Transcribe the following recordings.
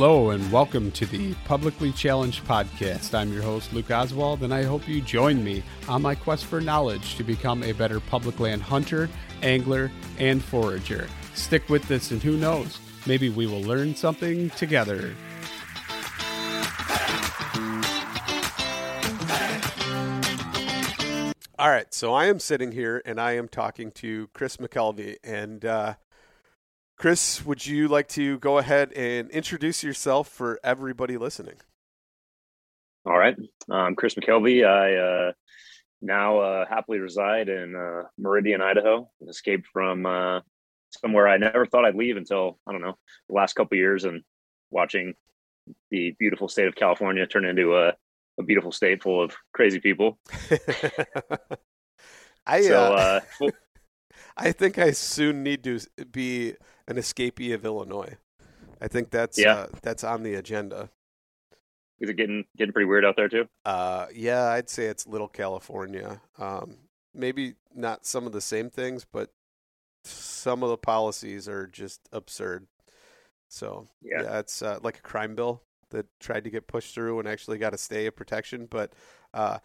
Hello and welcome to the Publicly Challenged Podcast. I'm your host, Luke Oswald, and I hope you join me on my quest for knowledge to become a better public land hunter, angler, and forager. Stick with this, and who knows, maybe we will learn something together. All right, so I am sitting here and I am talking to Chris McKelvy. And uh, Chris, would you like to go ahead and introduce yourself for everybody listening? All right, I'm Chris McKelvy. I uh, now uh, happily reside in uh, Meridian, Idaho. Escaped from uh, somewhere I never thought I'd leave until I don't know the last couple years, and watching the beautiful state of California turn into a a beautiful state full of crazy people. I so, uh, uh, I think I soon need to be an escapee of Illinois. I think that's yeah. Uh, that's on the agenda. Is it getting getting pretty weird out there too? Uh, yeah, I'd say it's little California. Um, maybe not some of the same things, but some of the policies are just absurd. So yeah, yeah it's uh, like a crime bill that tried to get pushed through and actually got a stay of protection. But uh,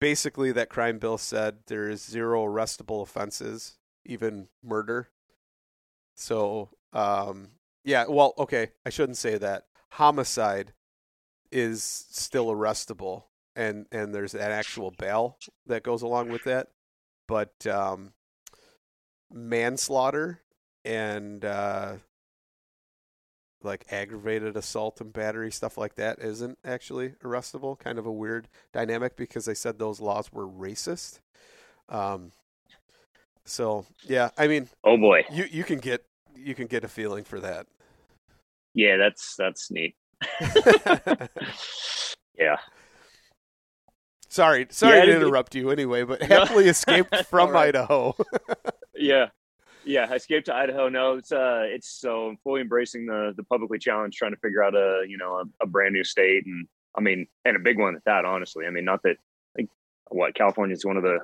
basically, that crime bill said there is zero arrestable offenses, even murder. So, um, yeah, well, okay, I shouldn't say that. Homicide is still arrestable, and and there's an actual bail that goes along with that. But um, manslaughter and uh, like aggravated assault and battery stuff like that isn't actually arrestable. Kind of a weird dynamic because they said those laws were racist. Um, so yeah, I mean, oh boy, you you can get you can get a feeling for that. Yeah, that's that's neat. yeah. Sorry, sorry yeah, to interrupt you anyway, but happily escaped from right. Idaho. yeah, yeah, I escaped to Idaho. No, it's uh, it's so I'm fully embracing the the publicly challenged, trying to figure out a you know a, a, brand new state, and I mean, and a big one at that. Honestly, I mean, not that like what California is one of the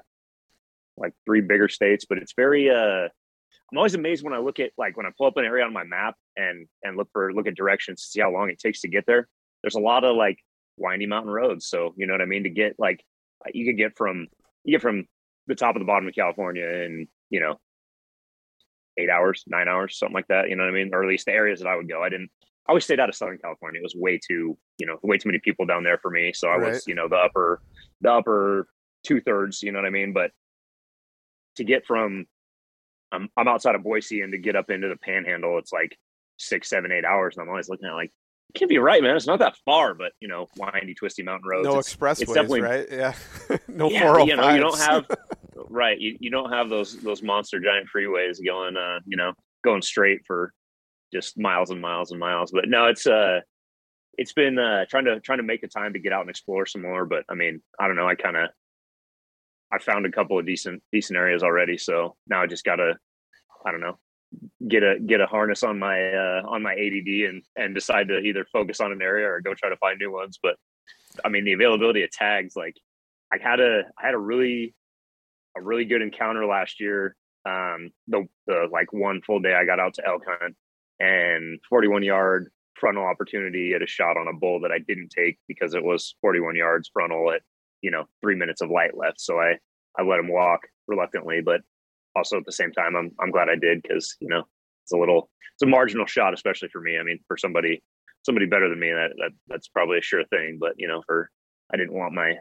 like three bigger states, but it's very. uh I'm always amazed when I look at like when I pull up an area on my map and and look for look at directions to see how long it takes to get there. There's a lot of like windy mountain roads, so you know what I mean. To get like you could get from you get from the top of the bottom of California and you know eight hours, nine hours, something like that. You know what I mean? Or at least the areas that I would go. I didn't. I always stayed out of Southern California. It was way too, you know, way too many people down there for me. So I right. was, you know, the upper, the upper two thirds. You know what I mean? But to get from, I'm I'm outside of Boise, and to get up into the Panhandle, it's like six, seven, eight hours. And I'm always looking at like, it can't be right, man. It's not that far, but you know, windy, twisty mountain roads. No expressways, right? Yeah, no yeah, 405s. You know, you don't have right. You, you don't have those those monster giant freeways going, uh, you know, going straight for just miles and miles and miles. But no, it's uh, it's been uh, trying to trying to make a time to get out and explore some more. But I mean, I don't know. I kind of I found a couple of decent decent areas already, so now I just gotta I don't know get a get a harness on my uh, on my ADD and and decide to either focus on an area or go try to find new ones. But I mean, the availability of tags, like I had a I had a really a really good encounter last year. Um, the the like one full day I got out to elk hunt and 41 yard frontal opportunity at a shot on a bull that I didn't take because it was 41 yards frontal at you know three minutes of light left. So I I let him walk reluctantly, but also at the same time I'm I'm glad I did because you know it's a little it's a marginal shot, especially for me. I mean, for somebody somebody better than me, that, that that's probably a sure thing. But you know, for I didn't want my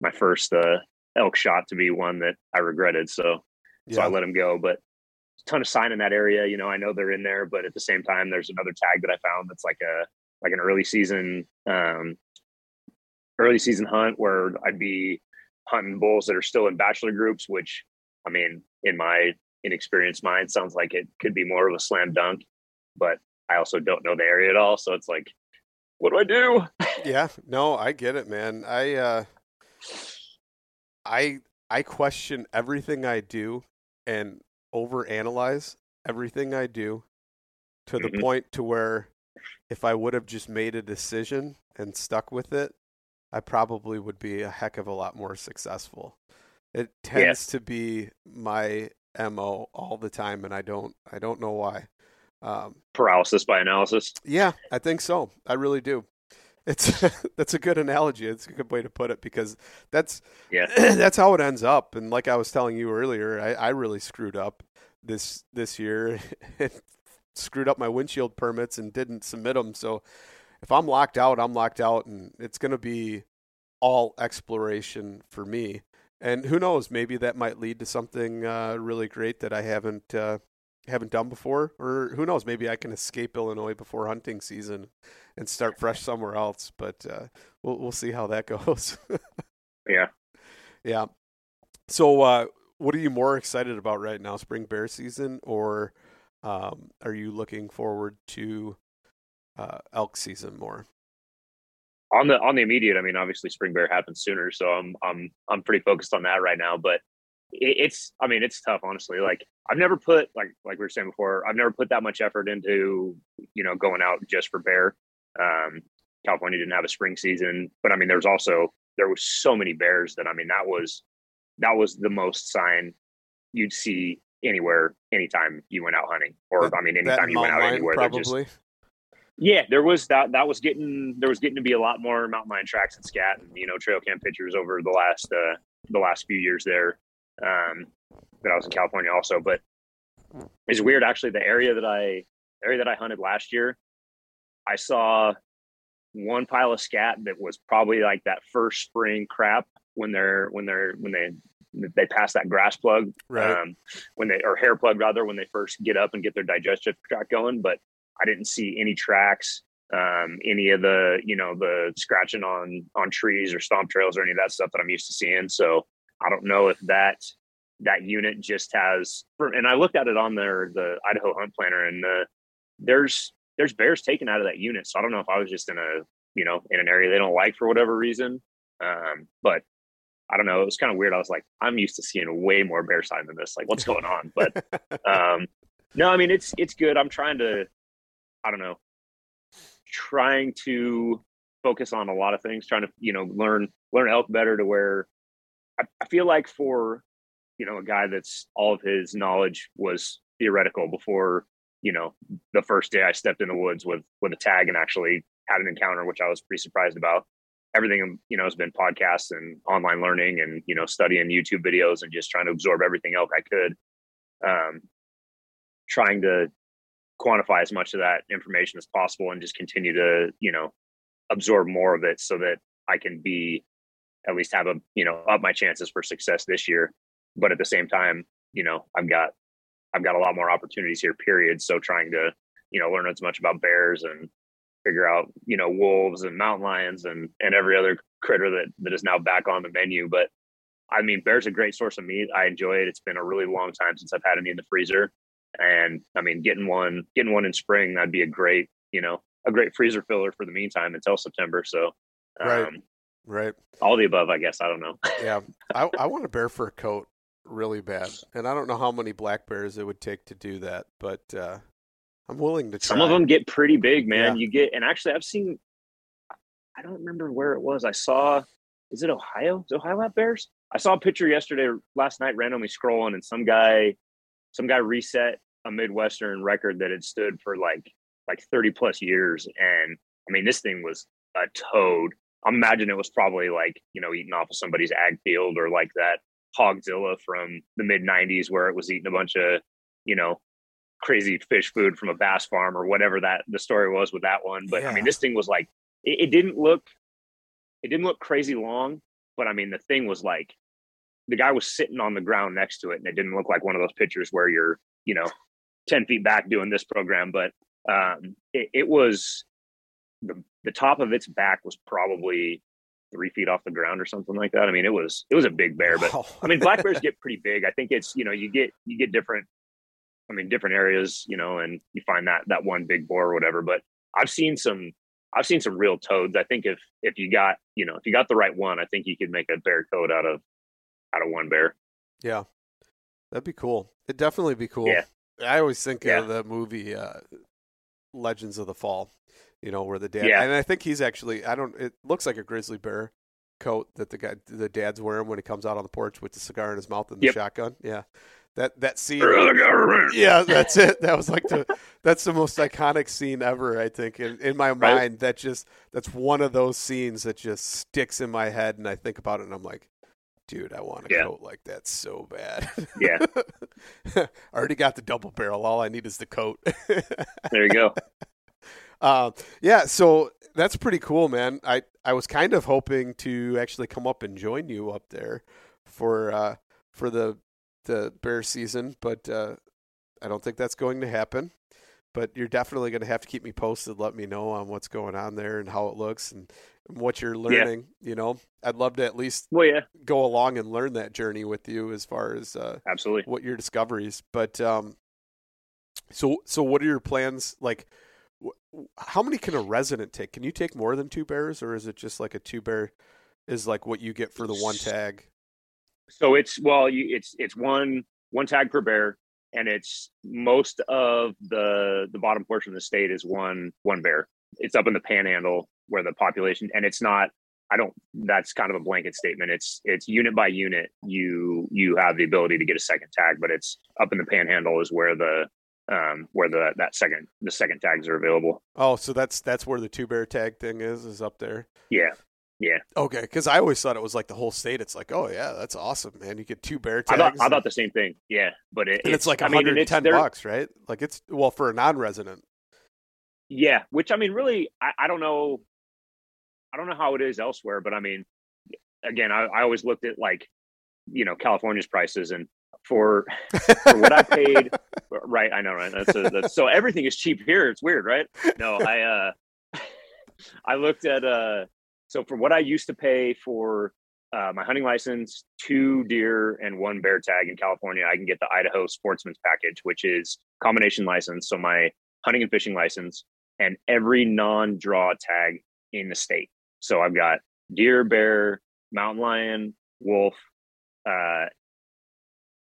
my first uh, elk shot to be one that I regretted. So yeah. so I let him go. But a ton of sign in that area. You know, I know they're in there, but at the same time, there's another tag that I found that's like a like an early season um, early season hunt where I'd be hunting bulls that are still in bachelor groups, which I mean, in my inexperienced mind, sounds like it could be more of a slam dunk. But I also don't know the area at all, so it's like, what do I do? yeah, no, I get it, man. I uh I I question everything I do and overanalyze everything I do to the mm-hmm. point to where if I would have just made a decision and stuck with it, I probably would be a heck of a lot more successful. It tends to be my mo all the time, and I don't I don't know why. Um, Paralysis by analysis. Yeah, I think so. I really do. It's that's a good analogy. It's a good way to put it because that's yeah that's how it ends up. And like I was telling you earlier, I, I really screwed up this this year. screwed up my windshield permits and didn't submit them. So if I'm locked out, I'm locked out, and it's going to be all exploration for me. And who knows? Maybe that might lead to something uh, really great that I haven't uh, haven't done before, or who knows? Maybe I can escape Illinois before hunting season and start fresh somewhere else. But uh, we'll we'll see how that goes. yeah, yeah. So, uh, what are you more excited about right now, spring bear season, or um, are you looking forward to uh, elk season more? On the on the immediate, I mean, obviously spring bear happens sooner, so I'm I'm I'm pretty focused on that right now. But it, it's, I mean, it's tough, honestly. Like I've never put like like we were saying before, I've never put that much effort into you know going out just for bear. Um, California didn't have a spring season, but I mean, there's also there was so many bears that I mean that was that was the most sign you'd see anywhere anytime you went out hunting, or that, I mean, anytime you went out anywhere. Probably. Just, yeah, there was that. That was getting there was getting to be a lot more mountain lion tracks and scat and you know trail cam pictures over the last uh, the last few years there. Um, that I was in California also, but it's weird actually. The area that I area that I hunted last year, I saw one pile of scat that was probably like that first spring crap when they're when they're when they they pass that grass plug right. um, when they or hair plug rather when they first get up and get their digestive tract going but I didn't see any tracks, um, any of the you know the scratching on on trees or stomp trails or any of that stuff that I'm used to seeing. So I don't know if that that unit just has. And I looked at it on their the Idaho Hunt Planner, and the, there's there's bears taken out of that unit. So I don't know if I was just in a you know in an area they don't like for whatever reason. Um, but I don't know. It was kind of weird. I was like, I'm used to seeing way more bear sign than this. Like, what's going on? But um, no, I mean it's it's good. I'm trying to I don't know, trying to focus on a lot of things, trying to, you know, learn, learn elk better to where I, I feel like for, you know, a guy that's all of his knowledge was theoretical before, you know, the first day I stepped in the woods with, with a tag and actually had an encounter, which I was pretty surprised about. Everything, you know, has been podcasts and online learning and, you know, studying YouTube videos and just trying to absorb everything elk I could. Um, trying to quantify as much of that information as possible and just continue to you know absorb more of it so that i can be at least have a you know up my chances for success this year. But at the same time you know i've got i've got a lot more opportunities here period. So trying to you know learn as much about bears and figure out you know wolves and mountain lions and and every other critter that that is now back on the menu. But i mean bears a great source of meat. I enjoy it. It's been a really long time since i've had any in the freezer and I mean, getting one, getting one in spring, that'd be a great, you know, a great freezer filler for the meantime until September. So, um, right, right, all the above, I guess. I don't know. yeah, I, I want a bear fur coat really bad, and I don't know how many black bears it would take to do that, but uh, I'm willing to. Try. Some of them get pretty big, man. Yeah. You get, and actually, I've seen. I don't remember where it was. I saw. Is it Ohio? Is Ohio have bears? I saw a picture yesterday, last night, randomly scrolling, and some guy some guy reset a Midwestern record that had stood for like like 30 plus years. And I mean, this thing was a toad. I imagine it was probably like, you know, eating off of somebody's ag field or like that Hogzilla from the mid 90s where it was eating a bunch of, you know, crazy fish food from a bass farm or whatever that the story was with that one. But yeah. I mean, this thing was like, it, it didn't look, it didn't look crazy long, but I mean, the thing was like the guy was sitting on the ground next to it and it didn't look like one of those pictures where you're you know 10 feet back doing this program but um, it, it, was the, the top of its back was probably three feet off the ground or something like that. I mean it was it was a big bear but i mean black bears get pretty big. I think it's you know you get you get different i mean different areas you know and you find that that one big boar or whatever but i've seen some I've seen some real toads. I think if if you got you know if you got the right one, I think you could make a bear coat out of out of one bear. Yeah, that'd be cool. It'd definitely be cool. Yeah. I always think yeah. of the movie uh, Legends of the Fall. You know where the dad yeah. and I think he's actually I don't. It looks like a grizzly bear coat that the guy the dad's wearing when he comes out on the porch with the cigar in his mouth and the yep. shotgun. Yeah, that that scene. Yeah, that's it. That was like the that's the most iconic scene ever. I think in, in my right. mind, that just that's one of those scenes that just sticks in my head, and I think about it, and I'm like, dude, I want a yeah. coat like that so bad. Yeah. I already got the double barrel. All I need is the coat. there you go. Uh, yeah, so that's pretty cool, man. I, I was kind of hoping to actually come up and join you up there for uh, for the the bear season, but uh, I don't think that's going to happen. But you're definitely going to have to keep me posted. Let me know on what's going on there and how it looks and what you're learning. Yeah. You know, I'd love to at least well, yeah. go along and learn that journey with you as far as uh, absolutely what your discoveries. But um, so so what are your plans? Like, how many can a resident take? Can you take more than two bears, or is it just like a two bear? Is like what you get for the one tag? So it's well, you, it's it's one one tag per bear, and it's most of the the bottom portion of the state is one one bear. It's up in the Panhandle where the population, and it's not. I don't. That's kind of a blanket statement. It's it's unit by unit. You you have the ability to get a second tag, but it's up in the Panhandle is where the um, where the that second the second tags are available. Oh, so that's that's where the two bear tag thing is is up there. Yeah, yeah. Okay, because I always thought it was like the whole state. It's like, oh yeah, that's awesome, man. You get two bear tags. I thought, I thought the same thing. Yeah, but it, it's, it's, like 110 I mean, bucks, right? Like it's well for a non-resident. Yeah, which I mean, really, I, I don't know. I don't know how it is elsewhere, but I mean, again, I, I always looked at like, you know, California's prices, and for, for what I paid. right, I know, right? That's, a, that's so everything is cheap here. It's weird, right? No, I uh, I looked at uh, so for what I used to pay for uh, my hunting license, two deer and one bear tag in California, I can get the Idaho Sportsman's Package, which is combination license. So my hunting and fishing license and every non-draw tag in the state. So I've got deer, bear, mountain lion, wolf, uh,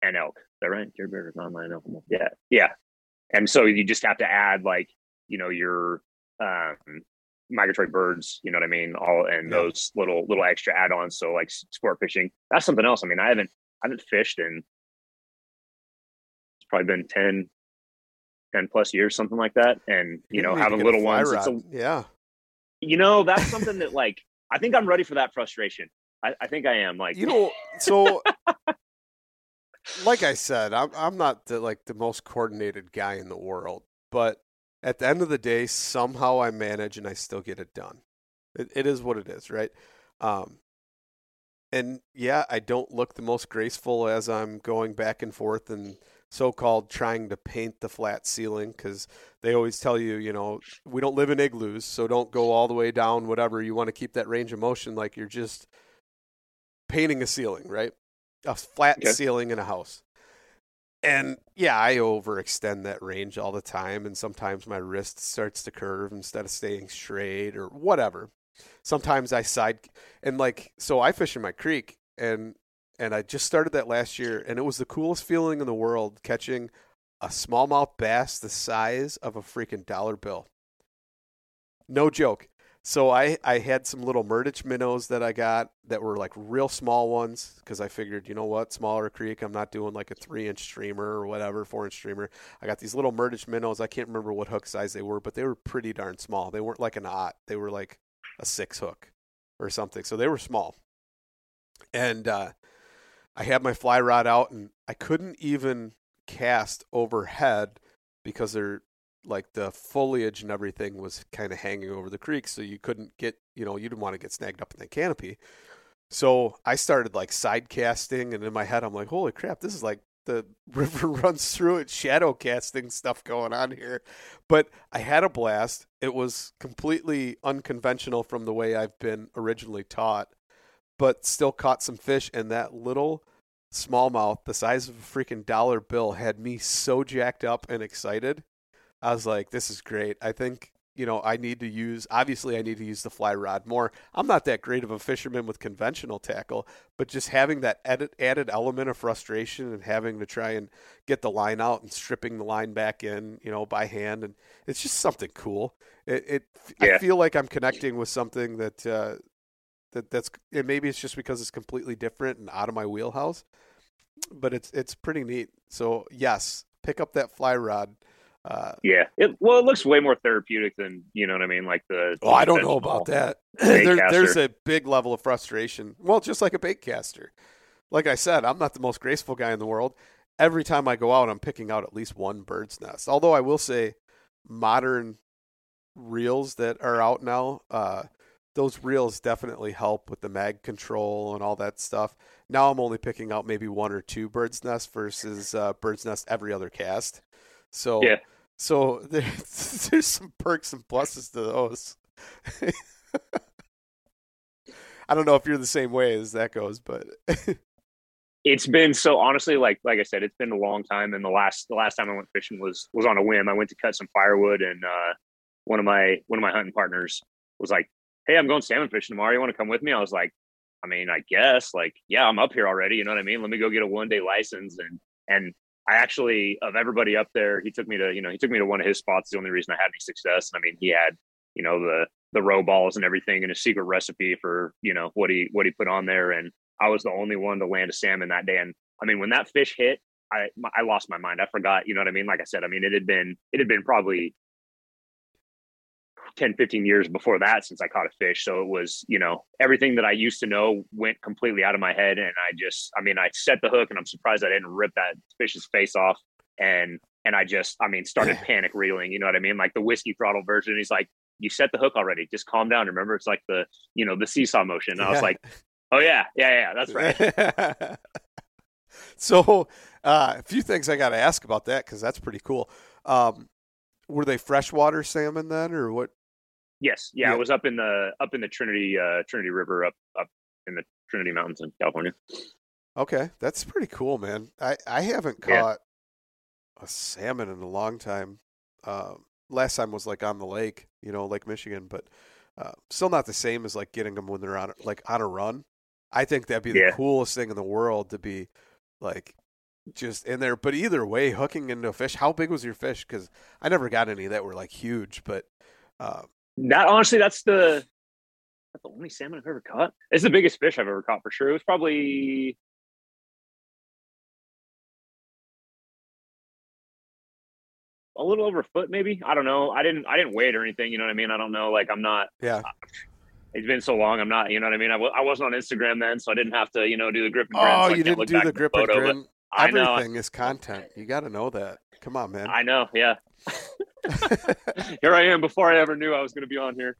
and elk. Is that right? Deer, bear, mountain lion, elk, wolf. Yeah, yeah. And so you just have to add like you know your um, migratory birds. You know what I mean? All and yeah. those little little extra add-ons. So like sport fishing. That's something else. I mean, I haven't I haven't fished in it's probably been 10, 10 plus years, something like that. And you, you know, having little ones. A, yeah. You know, that's something that like I think I'm ready for that frustration. I, I think I am. Like you know, so like I said, I'm I'm not the, like the most coordinated guy in the world, but at the end of the day, somehow I manage and I still get it done. It, it is what it is, right? Um, and yeah, I don't look the most graceful as I'm going back and forth and so-called trying to paint the flat ceiling because they always tell you, you know, we don't live in igloos, so don't go all the way down. Whatever you want to keep that range of motion, like you're just painting a ceiling, right? A flat okay. ceiling in a house. And yeah, I overextend that range all the time, and sometimes my wrist starts to curve instead of staying straight or whatever. Sometimes I side and like so I fish in my creek, and and I just started that last year, and it was the coolest feeling in the world catching a smallmouth bass the size of a freaking dollar bill. No joke. So I, I had some little Murdich minnows that I got that were like real small ones because I figured, you know what, smaller creek, I'm not doing like a three inch streamer or whatever, four inch streamer. I got these little Murdich minnows. I can't remember what hook size they were, but they were pretty darn small. They weren't like an ot, they were like a six hook or something. So they were small. And uh, I had my fly rod out and I couldn't even cast overhead because they're like the foliage and everything was kind of hanging over the creek, so you couldn't get, you know, you didn't want to get snagged up in the canopy. So I started like side casting, and in my head, I'm like, holy crap, this is like the river runs through it, shadow casting stuff going on here. But I had a blast. It was completely unconventional from the way I've been originally taught, but still caught some fish, and that little smallmouth, the size of a freaking dollar bill, had me so jacked up and excited I was like, this is great. I think, you know, I need to use, obviously, I need to use the fly rod more. I'm not that great of a fisherman with conventional tackle, but just having that added, added element of frustration and having to try and get the line out and stripping the line back in, you know, by hand. And it's just something cool. It, it yeah. I feel like I'm connecting with something that, uh, that that's, and maybe it's just because it's completely different and out of my wheelhouse but it's it's pretty neat. So yes, pick up that fly rod. Uh, yeah, it, well, it looks way more therapeutic than you know what I mean. Like the oh, I don't know about that. there, there's a big level of frustration. Well, just like a bait caster. Like I said, I'm not the most graceful guy in the world. Every time I go out, I'm picking out at least one bird's nest. Although I will say, modern reels that are out now, uh, those reels definitely help with the mag control and all that stuff. Now I'm only picking out maybe one or two bird's nests versus uh, bird's nest every other cast. So yeah. So there's, there's some perks and pluses to those. I don't know if you're the same way as that goes, but it's been so honestly, like like I said, it's been a long time. And the last the last time I went fishing was was on a whim. I went to cut some firewood, and uh, one of my one of my hunting partners was like, "Hey, I'm going salmon fishing tomorrow. You want to come with me?" I was like, "I mean, I guess. Like, yeah, I'm up here already. You know what I mean? Let me go get a one day license." And and I actually, of everybody up there, he took me to, you know, he took me to one of his spots. The only reason I had any success. And I mean, he had, you know, the the roe balls and everything, and a secret recipe for, you know, what he what he put on there. And I was the only one to land a salmon that day. And I mean, when that fish hit, I I lost my mind. I forgot. You know what I mean? Like I said, I mean, it had been it had been probably 10, 15 years before that since I caught a fish. So it was, you know, everything that I used to know went completely out of my head. And I just, I mean, I set the hook and I'm surprised I didn't rip that fish's face off. And, and I just, I mean, started panic reeling, you know what I mean? Like the whiskey throttle version. He's like, you set the hook already. Just calm down. Remember, it's like the, you know, the seesaw motion. And I was like, oh yeah, yeah, yeah, that's right. so, uh, a few things I got to ask about that because that's pretty cool. Um, were they freshwater salmon then, or what? Yes, yeah, yeah, I was up in the up in the Trinity uh, Trinity River up up in the Trinity Mountains in California. Okay, that's pretty cool, man. I I haven't caught yeah. a salmon in a long time. Um, last time was like on the lake, you know, Lake Michigan, but uh, still not the same as like getting them when they're on like on a run. I think that'd be the coolest thing in the world to be like just in there. But either way, hooking into a fish. How big was your fish? Because I never got any that were like huge, but uh, that honestly, that's the that's the only salmon I've ever caught. It's the biggest fish I've ever caught for sure. It was probably a little over a foot, maybe. I don't know. I didn't I didn't weigh it or anything. You know what I mean? I don't know. Like I'm not. Yeah. It's been so long. I'm not. You know what I mean? I w- I wasn't on Instagram then, so I didn't have to. You know, do the grip and grin. Oh, so you didn't do the grip the photo, and grin. Everything is content. You got to know that. Come on, man. I know. Yeah. here I am before I ever knew I was going to be on here.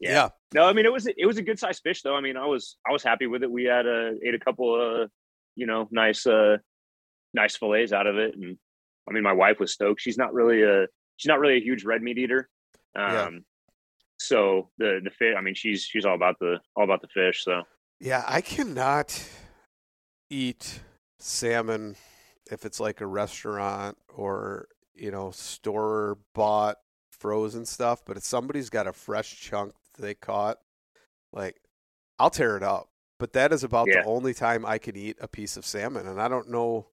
Yeah. yeah. No, I mean it was it was a good sized fish though. I mean I was I was happy with it. We had uh, ate a couple of you know nice uh nice fillets out of it, and I mean my wife was stoked. She's not really a she's not really a huge red meat eater. Um, yeah. So the the fish. I mean she's she's all about the all about the fish. So yeah, I cannot eat salmon if it's like a restaurant or you know, store bought frozen stuff, but if somebody's got a fresh chunk they caught, like I'll tear it up. But that is about yeah. the only time I can eat a piece of salmon, and I don't know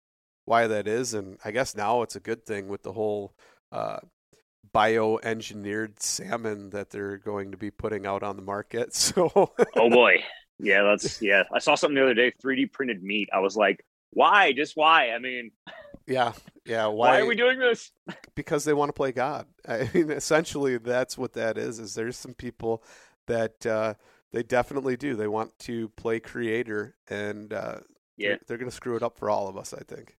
why that is. And I guess now it's a good thing with the whole uh, bioengineered salmon that they're going to be putting out on the market. So, oh boy, yeah, that's yeah. I saw something the other day, 3D printed meat. I was like, why? Just why? I mean, yeah, yeah. Why, why are we doing this? Because they want to play God. I mean, essentially, that's what that is. Is there's some people that uh, they definitely do. They want to play creator, and uh, yeah, they're, they're going to screw it up for all of us. I think.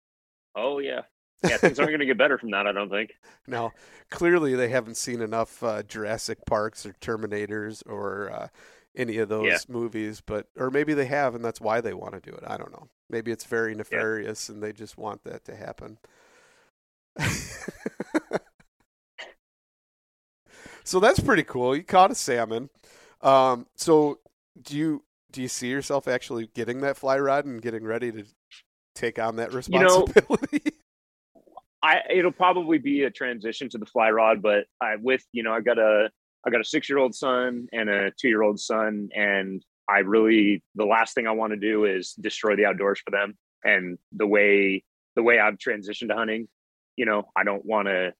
Oh yeah, yeah. Things aren't going to get better from that. I don't think. No, clearly they haven't seen enough uh, Jurassic Parks or Terminators or uh, any of those yeah. movies, but or maybe they have, and that's why they want to do it. I don't know. Maybe it's very nefarious, yeah. and they just want that to happen. so that's pretty cool. You caught a salmon. Um, so do you do you see yourself actually getting that fly rod and getting ready to take on that responsibility? You know, I it'll probably be a transition to the fly rod, but I with you know I got a I got a six year old son and a two year old son, and I really the last thing I want to do is destroy the outdoors for them. And the way the way I've transitioned to hunting, you know, I don't want to.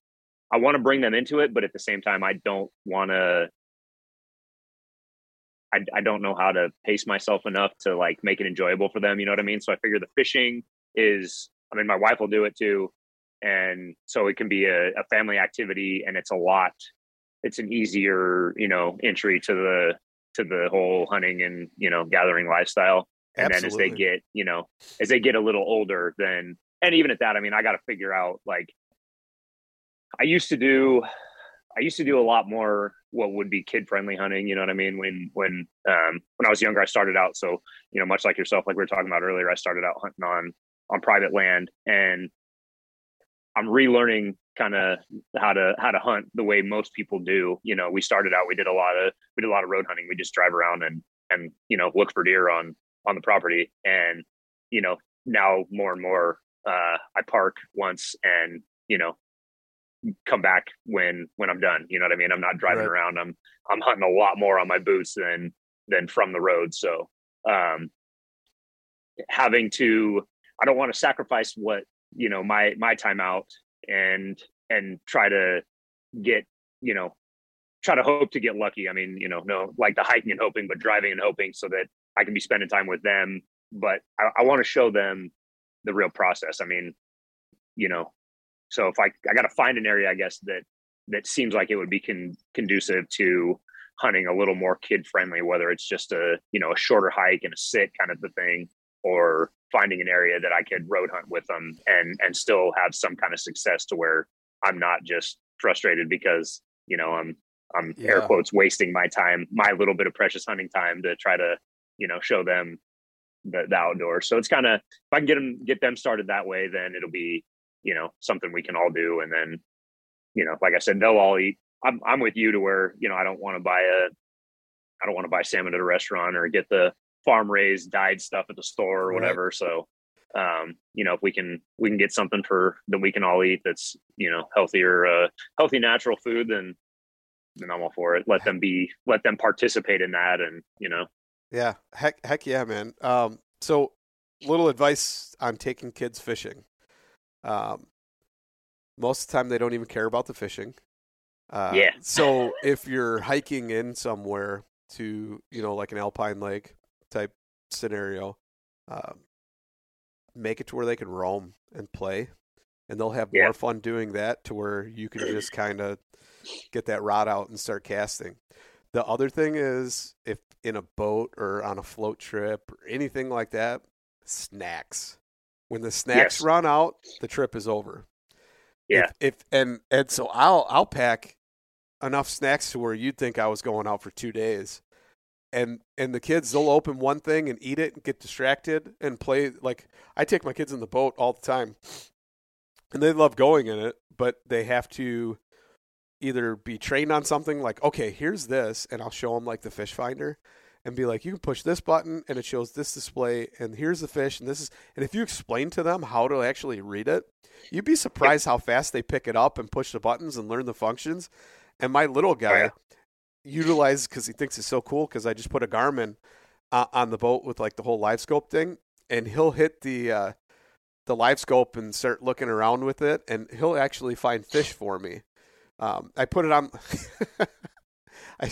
I want to bring them into it, but at the same time, I don't want to. I, I don't know how to pace myself enough to like make it enjoyable for them. You know what I mean? So I figure the fishing is I mean, my wife will do it too. And so it can be a, a family activity and it's a lot, it's an easier, you know, entry to the, to the whole hunting and, you know, gathering lifestyle. And Absolutely. then as they get, you know, as they get a little older, then, and even at that, I mean, I got to figure out like, I used to do, I used to do a lot more what would be kid friendly hunting. You know what I mean? When when um, when I was younger, I started out so you know much like yourself, like we were talking about earlier. I started out hunting on on private land, and I'm relearning kind of how to how to hunt the way most people do. You know, we started out, we did a lot of we did a lot of road hunting. We just drive around and and you know look for deer on on the property, and you know now more and more uh, I park once and you know come back when when I'm done. You know what I mean? I'm not driving right. around. I'm I'm hunting a lot more on my boots than than from the road. So um having to I don't want to sacrifice what, you know, my my time out and and try to get, you know, try to hope to get lucky. I mean, you know, no like the hiking and hoping, but driving and hoping so that I can be spending time with them. But I, I want to show them the real process. I mean, you know, so if I I got to find an area, I guess that that seems like it would be con- conducive to hunting a little more kid friendly, whether it's just a you know a shorter hike and a sit kind of the thing, or finding an area that I could road hunt with them and and still have some kind of success to where I'm not just frustrated because you know I'm I'm yeah. air quotes wasting my time, my little bit of precious hunting time to try to you know show them the, the outdoors. So it's kind of if I can get them get them started that way, then it'll be you know something we can all do and then you know like i said they'll all eat i'm, I'm with you to where you know i don't want to buy a i don't want to buy salmon at a restaurant or get the farm raised dyed stuff at the store or whatever right. so um you know if we can we can get something for that we can all eat that's you know healthier uh healthy natural food then then i'm all for it let them be let them participate in that and you know yeah heck heck yeah man um so little advice on taking kids fishing um, most of the time, they don't even care about the fishing. Uh, yeah. so if you're hiking in somewhere to, you know, like an alpine lake type scenario, um, make it to where they can roam and play, and they'll have yeah. more fun doing that to where you can just kind of get that rod out and start casting. The other thing is if in a boat or on a float trip or anything like that, snacks. When the snacks yes. run out, the trip is over. Yeah. If, if, and and so I'll I'll pack enough snacks to where you'd think I was going out for two days. And and the kids they'll open one thing and eat it and get distracted and play like I take my kids in the boat all the time. And they love going in it, but they have to either be trained on something like, okay, here's this, and I'll show them like the fish finder, and be like, you can push this button and it shows this display, and here's the fish, and this is. And if you explain to them how to actually read it, you'd be surprised how fast they pick it up and push the buttons and learn the functions. And my little guy oh, yeah. Utilizes because he thinks it's so cool because I just put a Garmin uh, on the boat with like the whole LiveScope thing, and he'll hit the uh, the LiveScope and start looking around with it, and he'll actually find fish for me. Um, I put it on. I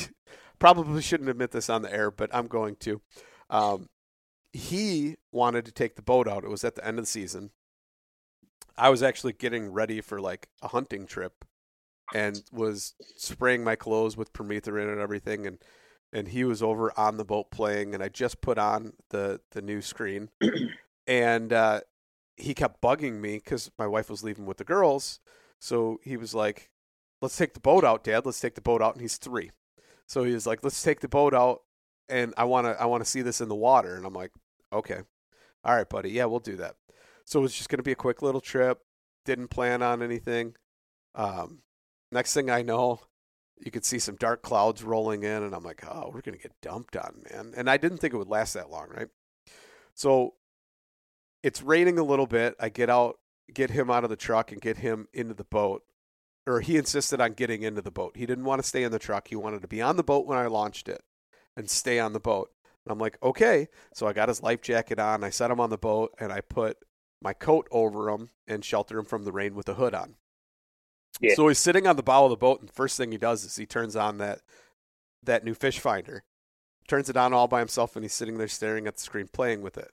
probably shouldn't admit this on the air, but I'm going to. Um, he wanted to take the boat out. It was at the end of the season. I was actually getting ready for like a hunting trip and was spraying my clothes with permethrin and everything and and he was over on the boat playing and I just put on the the new screen and uh, he kept bugging me cuz my wife was leaving with the girls so he was like let's take the boat out dad let's take the boat out and he's 3 so he was like, "Let's take the boat out, and I want to I want to see this in the water." And I'm like, "Okay, all right, buddy. Yeah, we'll do that." So it was just going to be a quick little trip. Didn't plan on anything. Um, next thing I know, you could see some dark clouds rolling in, and I'm like, "Oh, we're going to get dumped on, man." And I didn't think it would last that long, right? So it's raining a little bit. I get out, get him out of the truck, and get him into the boat or he insisted on getting into the boat. He didn't want to stay in the truck. He wanted to be on the boat when I launched it and stay on the boat. And I'm like, okay. So I got his life jacket on. I set him on the boat and I put my coat over him and shelter him from the rain with a hood on. Yeah. So he's sitting on the bow of the boat, and first thing he does is he turns on that that new fish finder, turns it on all by himself, and he's sitting there staring at the screen, playing with it.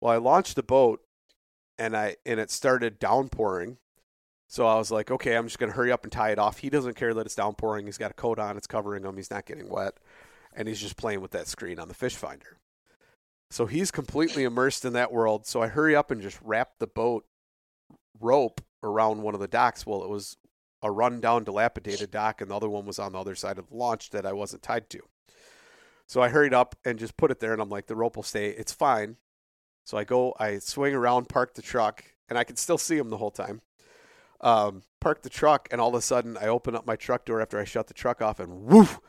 Well, I launched the boat, and I and it started downpouring. So I was like, okay, I'm just gonna hurry up and tie it off. He doesn't care that it's downpouring. He's got a coat on. It's covering him. He's not getting wet, and he's just playing with that screen on the fish finder. So he's completely immersed in that world. So I hurry up and just wrap the boat rope around one of the docks. Well, it was a rundown, dilapidated dock, and the other one was on the other side of the launch that I wasn't tied to. So I hurried up and just put it there, and I'm like, the rope will stay. It's fine. So I go, I swing around, park the truck, and I can still see him the whole time. Um, park the truck, and all of a sudden, I open up my truck door after I shut the truck off, and woof,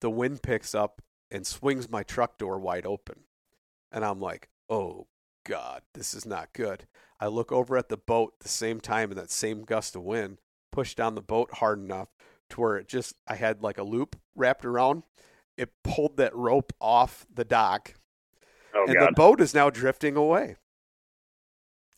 the wind picks up and swings my truck door wide open. And I'm like, oh God, this is not good. I look over at the boat the same time, in that same gust of wind pushed down the boat hard enough to where it just, I had like a loop wrapped around. It pulled that rope off the dock Oh, and God. the boat is now drifting away.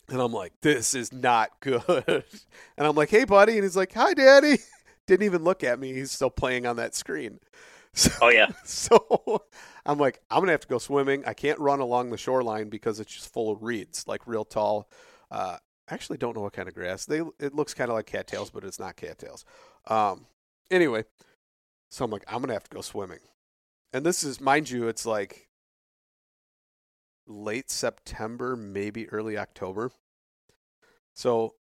And I'm like, this is not good. And I'm like, hey, buddy. And he's like, hi, daddy. Didn't even look at me. He's still playing on that screen. So, oh, yeah. So I'm like, I'm going to have to go swimming. I can't run along the shoreline because it's just full of reeds, like real tall. Uh, actually don't know what kind of grass. They It looks kind of like cattails, but it's not cattails. Um, anyway, so I'm like, I'm to have to go swimming. And this is, mind you, it's like late September, maybe early October. So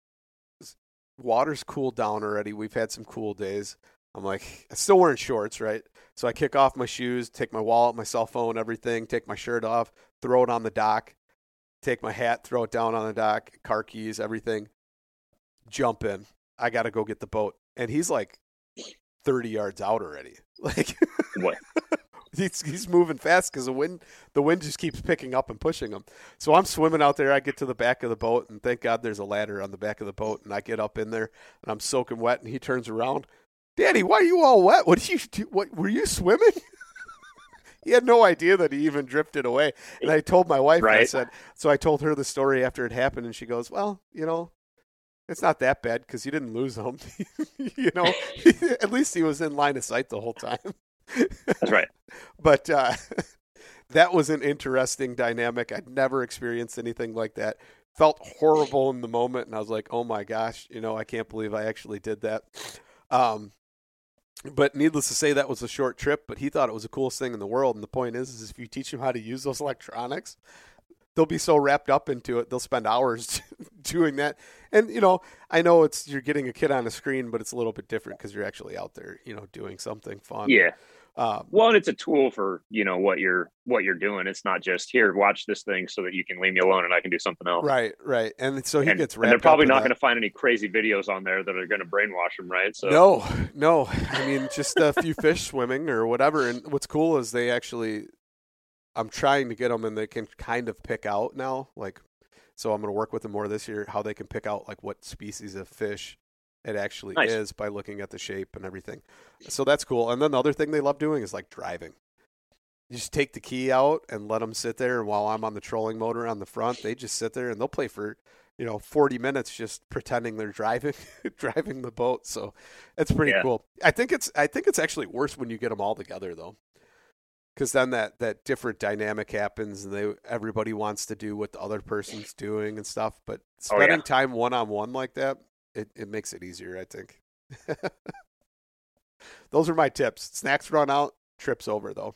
water's cooled down already. We've had some cool days. I'm like, I'm still wearing shorts, right? So I kick off my shoes, take my wallet, my cell phone, everything, take my shirt off, throw it on the dock, take my hat, throw it down on the dock, car keys, everything, jump in. I got to go get the boat. And he's like 30 yards out already. Like, what? he's he's moving fast because the wind the wind just keeps picking up and pushing him. So I'm swimming out there. I get to the back of the boat, and thank God there's a ladder on the back of the boat. And I get up in there, and I'm soaking wet. And he turns around, Daddy, why are you all wet? What did you do? What were you swimming? he had no idea that he even drifted away. And I told my wife, right. I said, so I told her the story after it happened, and she goes, "Well, you know, it's not that bad because you didn't lose him. you know, at least he was in line of sight the whole time." That's right. but uh, that was an interesting dynamic. I'd never experienced anything like that. Felt horrible in the moment, and I was like, "Oh my gosh, you know, I can't believe I actually did that." Um, but needless to say, that was a short trip. But he thought it was the coolest thing in the world. And the point is, is if you teach him how to use those electronics, they'll be so wrapped up into it they'll spend hours doing that and you know i know it's you're getting a kid on a screen but it's a little bit different because you're actually out there you know doing something fun yeah um, well, it's a tool for you know what you're what you're doing. It's not just here, watch this thing so that you can leave me alone and I can do something else. Right, right. And so he and, gets. And they're probably not going to find any crazy videos on there that are going to brainwash him, right? So no, no. I mean, just a few fish swimming or whatever. And what's cool is they actually. I'm trying to get them, and they can kind of pick out now. Like, so I'm going to work with them more this year. How they can pick out like what species of fish it actually nice. is by looking at the shape and everything. So that's cool. And then the other thing they love doing is like driving. You just take the key out and let them sit there. And while I'm on the trolling motor on the front, they just sit there and they'll play for you know 40 minutes just pretending they're driving driving the boat. So it's pretty yeah. cool. I think it's I think it's actually worse when you get them all together though. Because then that, that different dynamic happens, and they everybody wants to do what the other person's doing and stuff. But spending oh, yeah. time one on one like that, it, it makes it easier, I think. Those are my tips. Snacks run out, trips over though.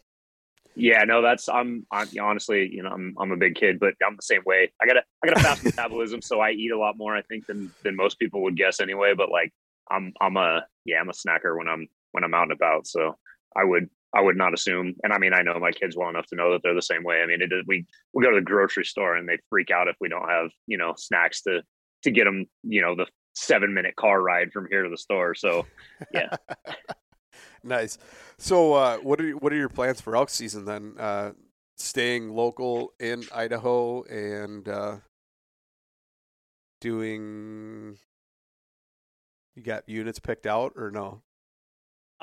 Yeah, no, that's I'm, I'm honestly, you know, I'm I'm a big kid, but I'm the same way. I got a I got a fast metabolism, so I eat a lot more, I think, than than most people would guess anyway. But like, I'm I'm a yeah, I'm a snacker when I'm when I'm out and about. So I would I would not assume, and I mean, I know my kids well enough to know that they're the same way. I mean, we we go to the grocery store and they freak out if we don't have you know snacks to to get them you know the seven minute car ride from here to the store. So, yeah. nice. So, uh, what are what are your plans for elk season then? Uh, staying local in Idaho and uh, doing. You got units picked out or no?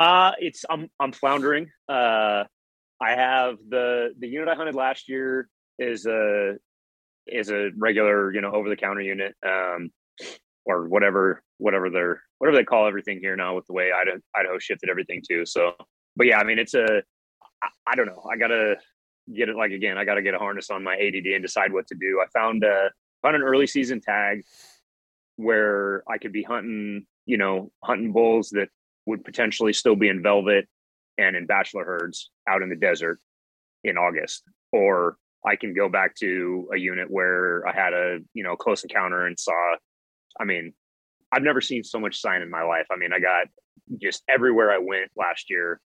Uh it's I'm I'm floundering. Uh, I have the the unit I hunted last year is a is a regular you know over the counter unit. Um, or whatever whatever they're whatever they call everything here now with the way Idaho, Idaho shifted everything too. So, but yeah, I mean, it's a I, I don't know. I gotta get it like again. I gotta get a harness on my ADD and decide what to do. I found a found an early season tag where I could be hunting, you know, hunting bulls that would potentially still be in velvet and in bachelor herds out in the desert in August, or I can go back to a unit where I had a you know close encounter and saw. I mean, I've never seen so much sign in my life. I mean, I got just everywhere I went last year.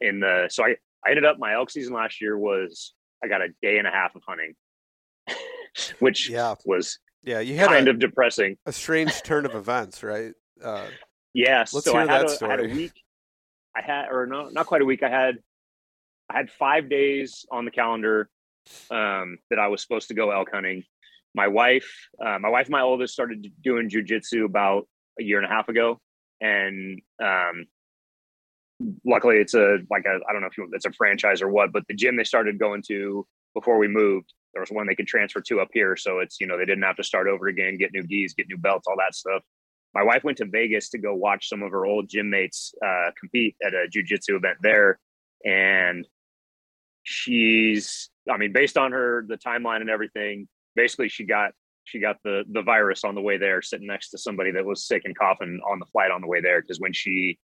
In the so I I ended up my elk season last year was I got a day and a half of hunting, which yeah. was yeah you had kind a, of depressing. A strange turn of events, right? Uh, yeah. so I had, a, I had a week. I had, or no, not quite a week. I had, I had five days on the calendar um, that I was supposed to go elk hunting. My wife, uh, my wife, my oldest, started doing jujitsu about a year and a half ago, and um, luckily it's a like I don't know if you, it's a franchise or what, but the gym they started going to before we moved, there was one they could transfer to up here, so it's you know they didn't have to start over again, get new gis, get new belts, all that stuff. My wife went to Vegas to go watch some of her old gym mates uh, compete at a jujitsu event there, and she's I mean, based on her the timeline and everything, basically she got she got the the virus on the way there, sitting next to somebody that was sick and coughing on the flight on the way there. Because when she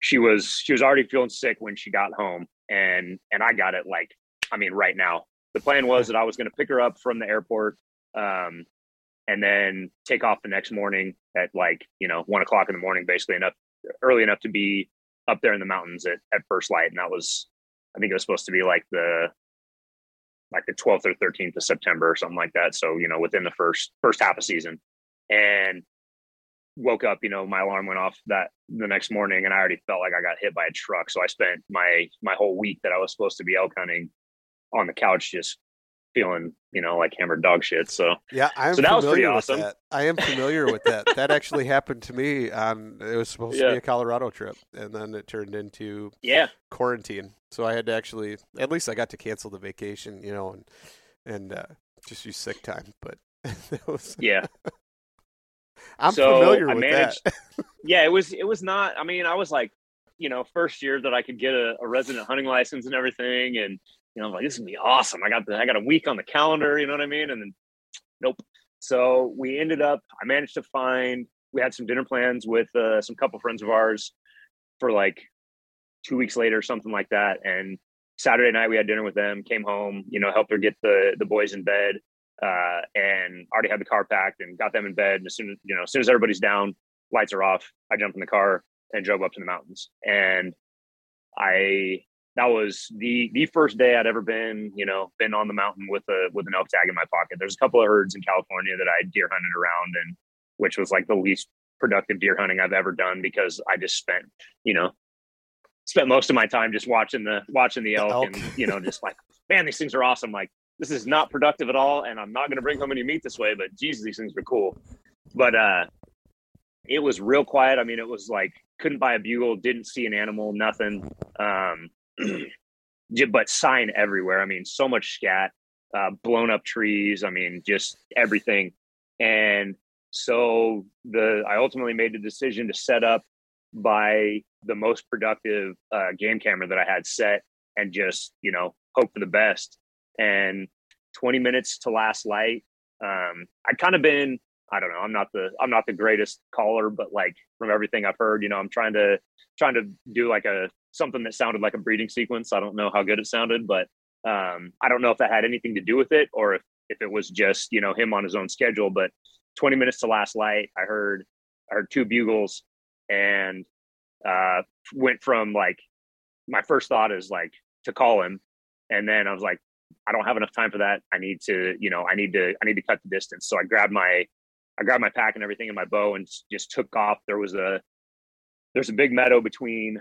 she was she was already feeling sick when she got home, and and I got it like I mean right now. The plan was that I was going to pick her up from the airport, um, and then take off the next morning at like you know one o'clock in the morning, basically enough early enough to be up there in the mountains at, at first light, and that was I think it was supposed to be like the like the 12th or 13th of September or something like that. So, you know, within the first first half of season. And woke up, you know, my alarm went off that the next morning and I already felt like I got hit by a truck. So I spent my my whole week that I was supposed to be elk hunting on the couch just feeling, you know, like hammered dog shit. So yeah, I'm so that was pretty awesome. That. I am familiar with that. that actually happened to me on. It was supposed yeah. to be a Colorado trip, and then it turned into yeah quarantine. So I had to actually, at least I got to cancel the vacation, you know, and and uh, just use sick time. But it was yeah. I'm so familiar with managed, that. yeah, it was it was not. I mean, I was like, you know, first year that I could get a, a resident hunting license and everything, and you know, I'm like, this is gonna be awesome. I got the, I got a week on the calendar, you know what I mean? And then, nope. So we ended up, I managed to find, we had some dinner plans with uh, some couple friends of ours for like two weeks later, something like that. And Saturday night we had dinner with them, came home, you know, helped her get the, the boys in bed, uh, and already had the car packed and got them in bed. And as soon as, you know, as soon as everybody's down, lights are off, I jumped in the car and drove up to the mountains. And I that was the the first day I'd ever been, you know, been on the mountain with a with an elk tag in my pocket. There's a couple of herds in California that I deer hunted around and which was like the least productive deer hunting I've ever done because I just spent, you know, spent most of my time just watching the watching the elk, elk. and you know, just like, man, these things are awesome. Like this is not productive at all, and I'm not gonna bring home any meat this way, but Jesus, these things are cool. But uh it was real quiet. I mean, it was like couldn't buy a bugle, didn't see an animal, nothing. Um, but sign everywhere. I mean, so much scat, uh, blown up trees. I mean, just everything. And so the I ultimately made the decision to set up by the most productive uh, game camera that I had set and just you know hope for the best. And 20 minutes to last light. Um, I'd kind of been I don't know. I'm not the I'm not the greatest caller, but like from everything I've heard, you know, I'm trying to trying to do like a something that sounded like a breeding sequence. I don't know how good it sounded, but um, I don't know if that had anything to do with it or if, if it was just, you know, him on his own schedule. But 20 minutes to last light, I heard, I heard two bugles and uh, went from like, my first thought is like to call him. And then I was like, I don't have enough time for that. I need to, you know, I need to, I need to cut the distance. So I grabbed my, I grabbed my pack and everything in my bow and just took off. There was a, there's a big meadow between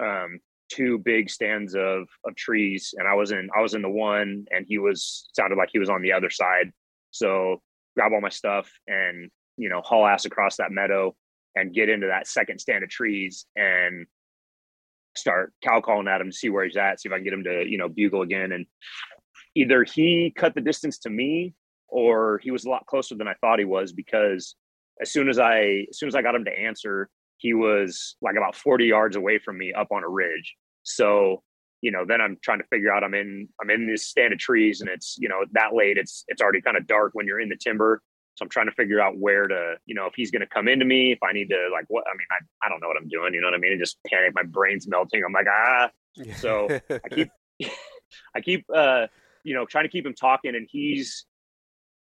um, two big stands of of trees, and I was in I was in the one, and he was sounded like he was on the other side. So grab all my stuff and you know haul ass across that meadow and get into that second stand of trees and start cow calling at him to see where he's at, see if I can get him to you know bugle again. And either he cut the distance to me or he was a lot closer than I thought he was because as soon as I as soon as I got him to answer, he was like about 40 yards away from me up on a ridge. So you know, then I'm trying to figure out I'm in I'm in this stand of trees and it's, you know, that late it's it's already kind of dark when you're in the timber. So I'm trying to figure out where to, you know, if he's going to come into me, if I need to, like, what, I mean, I, I don't know what I'm doing. You know what I mean? And just panic, my brain's melting. I'm like, ah. So I keep, I keep, uh, you know, trying to keep him talking and he's,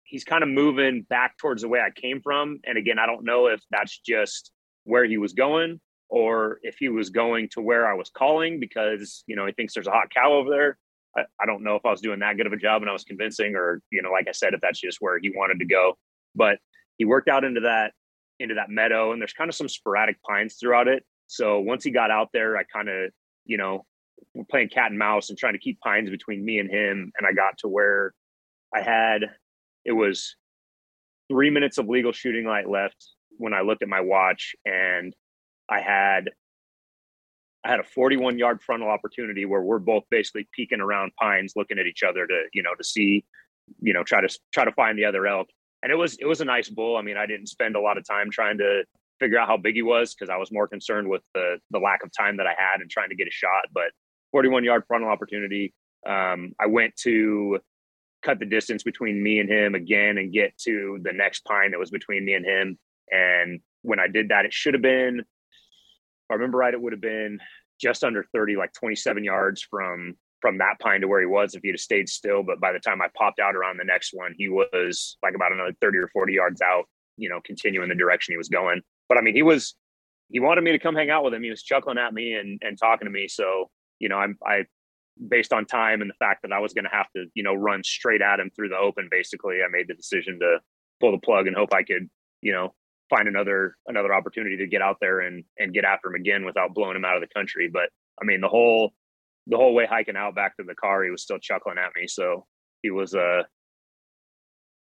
he's kind of moving back towards the way I came from. And again, I don't know if that's just where he was going or if he was going to where I was calling because, you know, he thinks there's a hot cow over there. I, I don't know if I was doing that good of a job and I was convincing or, you know, like I said, if that's just where he wanted to go. But he worked out into that into that meadow, and there's kind of some sporadic pines throughout it. So once he got out there, I kind of, you know, we're playing cat and mouse and trying to keep pines between me and him. And I got to where I had it was three minutes of legal shooting light left when I looked at my watch, and I had I had a 41 yard frontal opportunity where we're both basically peeking around pines, looking at each other to you know to see, you know, try to try to find the other elk and it was it was a nice bull. I mean, I didn't spend a lot of time trying to figure out how big he was because I was more concerned with the the lack of time that I had and trying to get a shot. But 41 yard frontal opportunity. Um, I went to cut the distance between me and him again and get to the next pine that was between me and him. And when I did that, it should have been, if I remember right, it would have been just under 30, like 27 yards from from that pine to where he was if he'd have stayed still. But by the time I popped out around the next one, he was like about another 30 or 40 yards out, you know, continuing the direction he was going. But I mean, he was, he wanted me to come hang out with him. He was chuckling at me and, and talking to me. So, you know, I'm, I, based on time and the fact that I was going to have to, you know, run straight at him through the open, basically, I made the decision to pull the plug and hope I could, you know, find another, another opportunity to get out there and, and get after him again without blowing him out of the country. But I mean, the whole, the whole way hiking out back to the car, he was still chuckling at me. So he was, uh,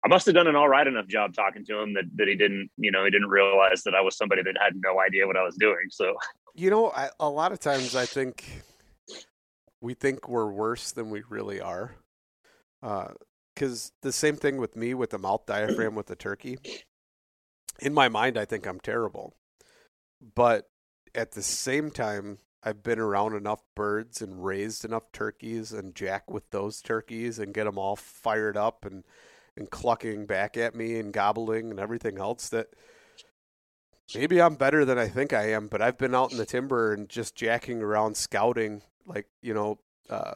I must have done an all right enough job talking to him that, that he didn't, you know, he didn't realize that I was somebody that had no idea what I was doing. So, you know, I, a lot of times I think we think we're worse than we really are. Because uh, the same thing with me with the mouth diaphragm with the turkey. In my mind, I think I'm terrible. But at the same time, I've been around enough birds and raised enough turkeys and jack with those turkeys and get them all fired up and and clucking back at me and gobbling and everything else that maybe I'm better than I think I am, but I've been out in the timber and just jacking around scouting like, you know, uh,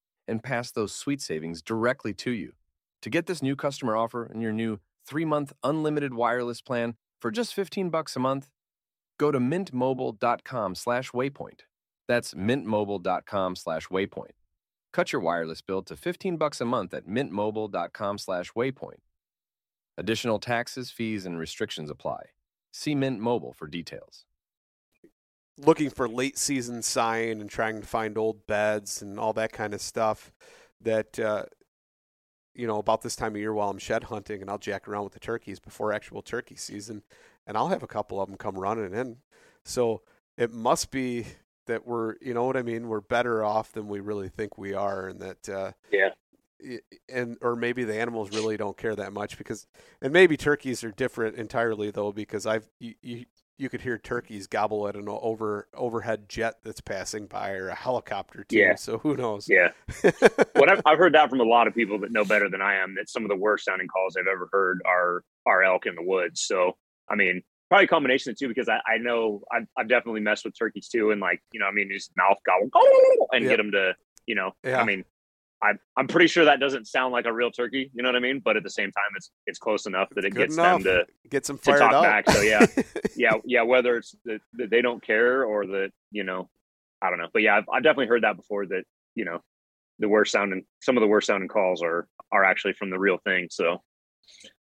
and pass those sweet savings directly to you. To get this new customer offer and your new 3-month unlimited wireless plan for just 15 bucks a month, go to mintmobile.com/waypoint. That's mintmobile.com/waypoint. Cut your wireless bill to 15 bucks a month at mintmobile.com/waypoint. Additional taxes, fees, and restrictions apply. See Mint Mobile for details looking for late season sign and trying to find old beds and all that kind of stuff that uh, you know about this time of year while I'm shed hunting and I'll jack around with the turkeys before actual turkey season and I'll have a couple of them come running in. So it must be that we're you know what I mean? We're better off than we really think we are and that uh, yeah. and or maybe the animals really don't care that much because and maybe turkeys are different entirely though because I've you, you, you could hear turkeys gobble at an over overhead jet that's passing by or a helicopter too. Yeah. So who knows? Yeah. what I've, I've heard that from a lot of people that know better than I am that some of the worst sounding calls I've ever heard are are elk in the woods. So I mean, probably a combination of two because I, I know I've, I've definitely messed with turkeys too, and like you know, I mean, just mouth gobble and yep. get them to you know, yeah. I mean, I'm I'm pretty sure that doesn't sound like a real turkey. You know what I mean? But at the same time, it's it's close enough that it Good gets enough. them to get some to talk up. back. So yeah, yeah, yeah. Whether it's that, that they don't care or that you know, I don't know. But yeah, I've, I've definitely heard that before. That you know, the worst sounding some of the worst sounding calls are are actually from the real thing. So,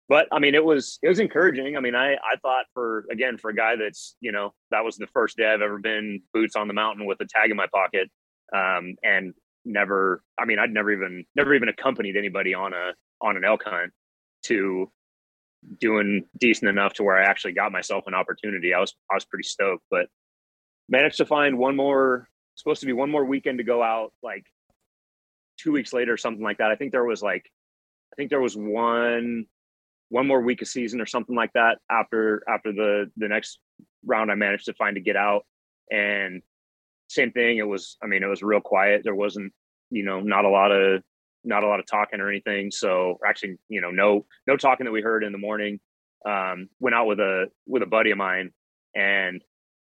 but I mean, it was it was encouraging. I mean, I I thought for again for a guy that's you know that was the first day I've ever been boots on the mountain with a tag in my pocket. Um, and never i mean i'd never even never even accompanied anybody on a on an elk hunt to doing decent enough to where i actually got myself an opportunity. I was i was pretty stoked but managed to find one more supposed to be one more weekend to go out like two weeks later or something like that. I think there was like i think there was one one more week of season or something like that after after the the next round i managed to find to get out. And same thing. It was, I mean, it was real quiet. There wasn't, you know, not a lot of, not a lot of talking or anything. So actually, you know, no, no talking that we heard in the morning. Um, went out with a, with a buddy of mine and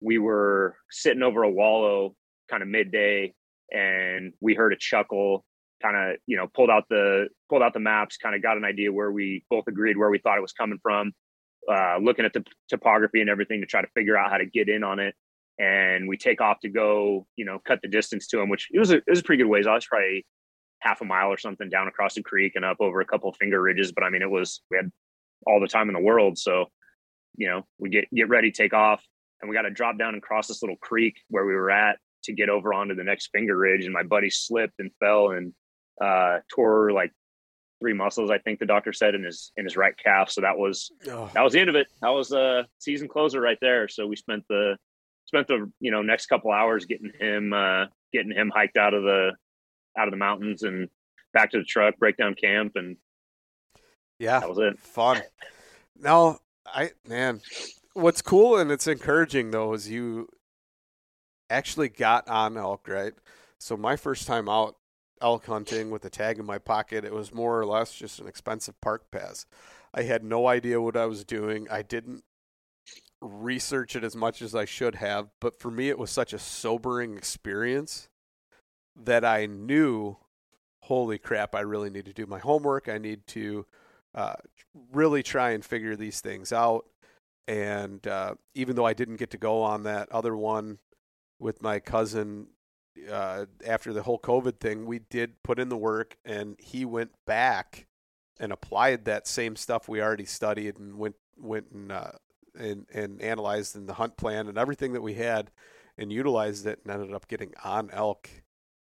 we were sitting over a wallow kind of midday and we heard a chuckle kind of, you know, pulled out the, pulled out the maps, kind of got an idea where we both agreed where we thought it was coming from. Uh, looking at the topography and everything to try to figure out how to get in on it and we take off to go, you know, cut the distance to him, which it was a, it was a pretty good ways. I was probably half a mile or something down across the creek and up over a couple of finger ridges. But I mean, it was we had all the time in the world, so you know, we get get ready, take off, and we got to drop down and cross this little creek where we were at to get over onto the next finger ridge. And my buddy slipped and fell and uh, tore like three muscles, I think the doctor said in his in his right calf. So that was oh. that was the end of it. That was a season closer right there. So we spent the spent the you know next couple hours getting him uh, getting him hiked out of the out of the mountains and back to the truck, break down camp, and yeah, that was it. Fun. No, I man, what's cool and it's encouraging though is you actually got on elk, right? So my first time out elk hunting with a tag in my pocket, it was more or less just an expensive park pass. I had no idea what I was doing. I didn't research it as much as I should have, but for me, it was such a sobering experience that I knew, holy crap, I really need to do my homework. I need to uh, really try and figure these things out. And uh, even though I didn't get to go on that other one with my cousin uh, after the whole COVID thing, we did put in the work, and he went back and applied that same stuff we already studied and went went and uh, and and analyzed in the hunt plan and everything that we had and utilized it and ended up getting on elk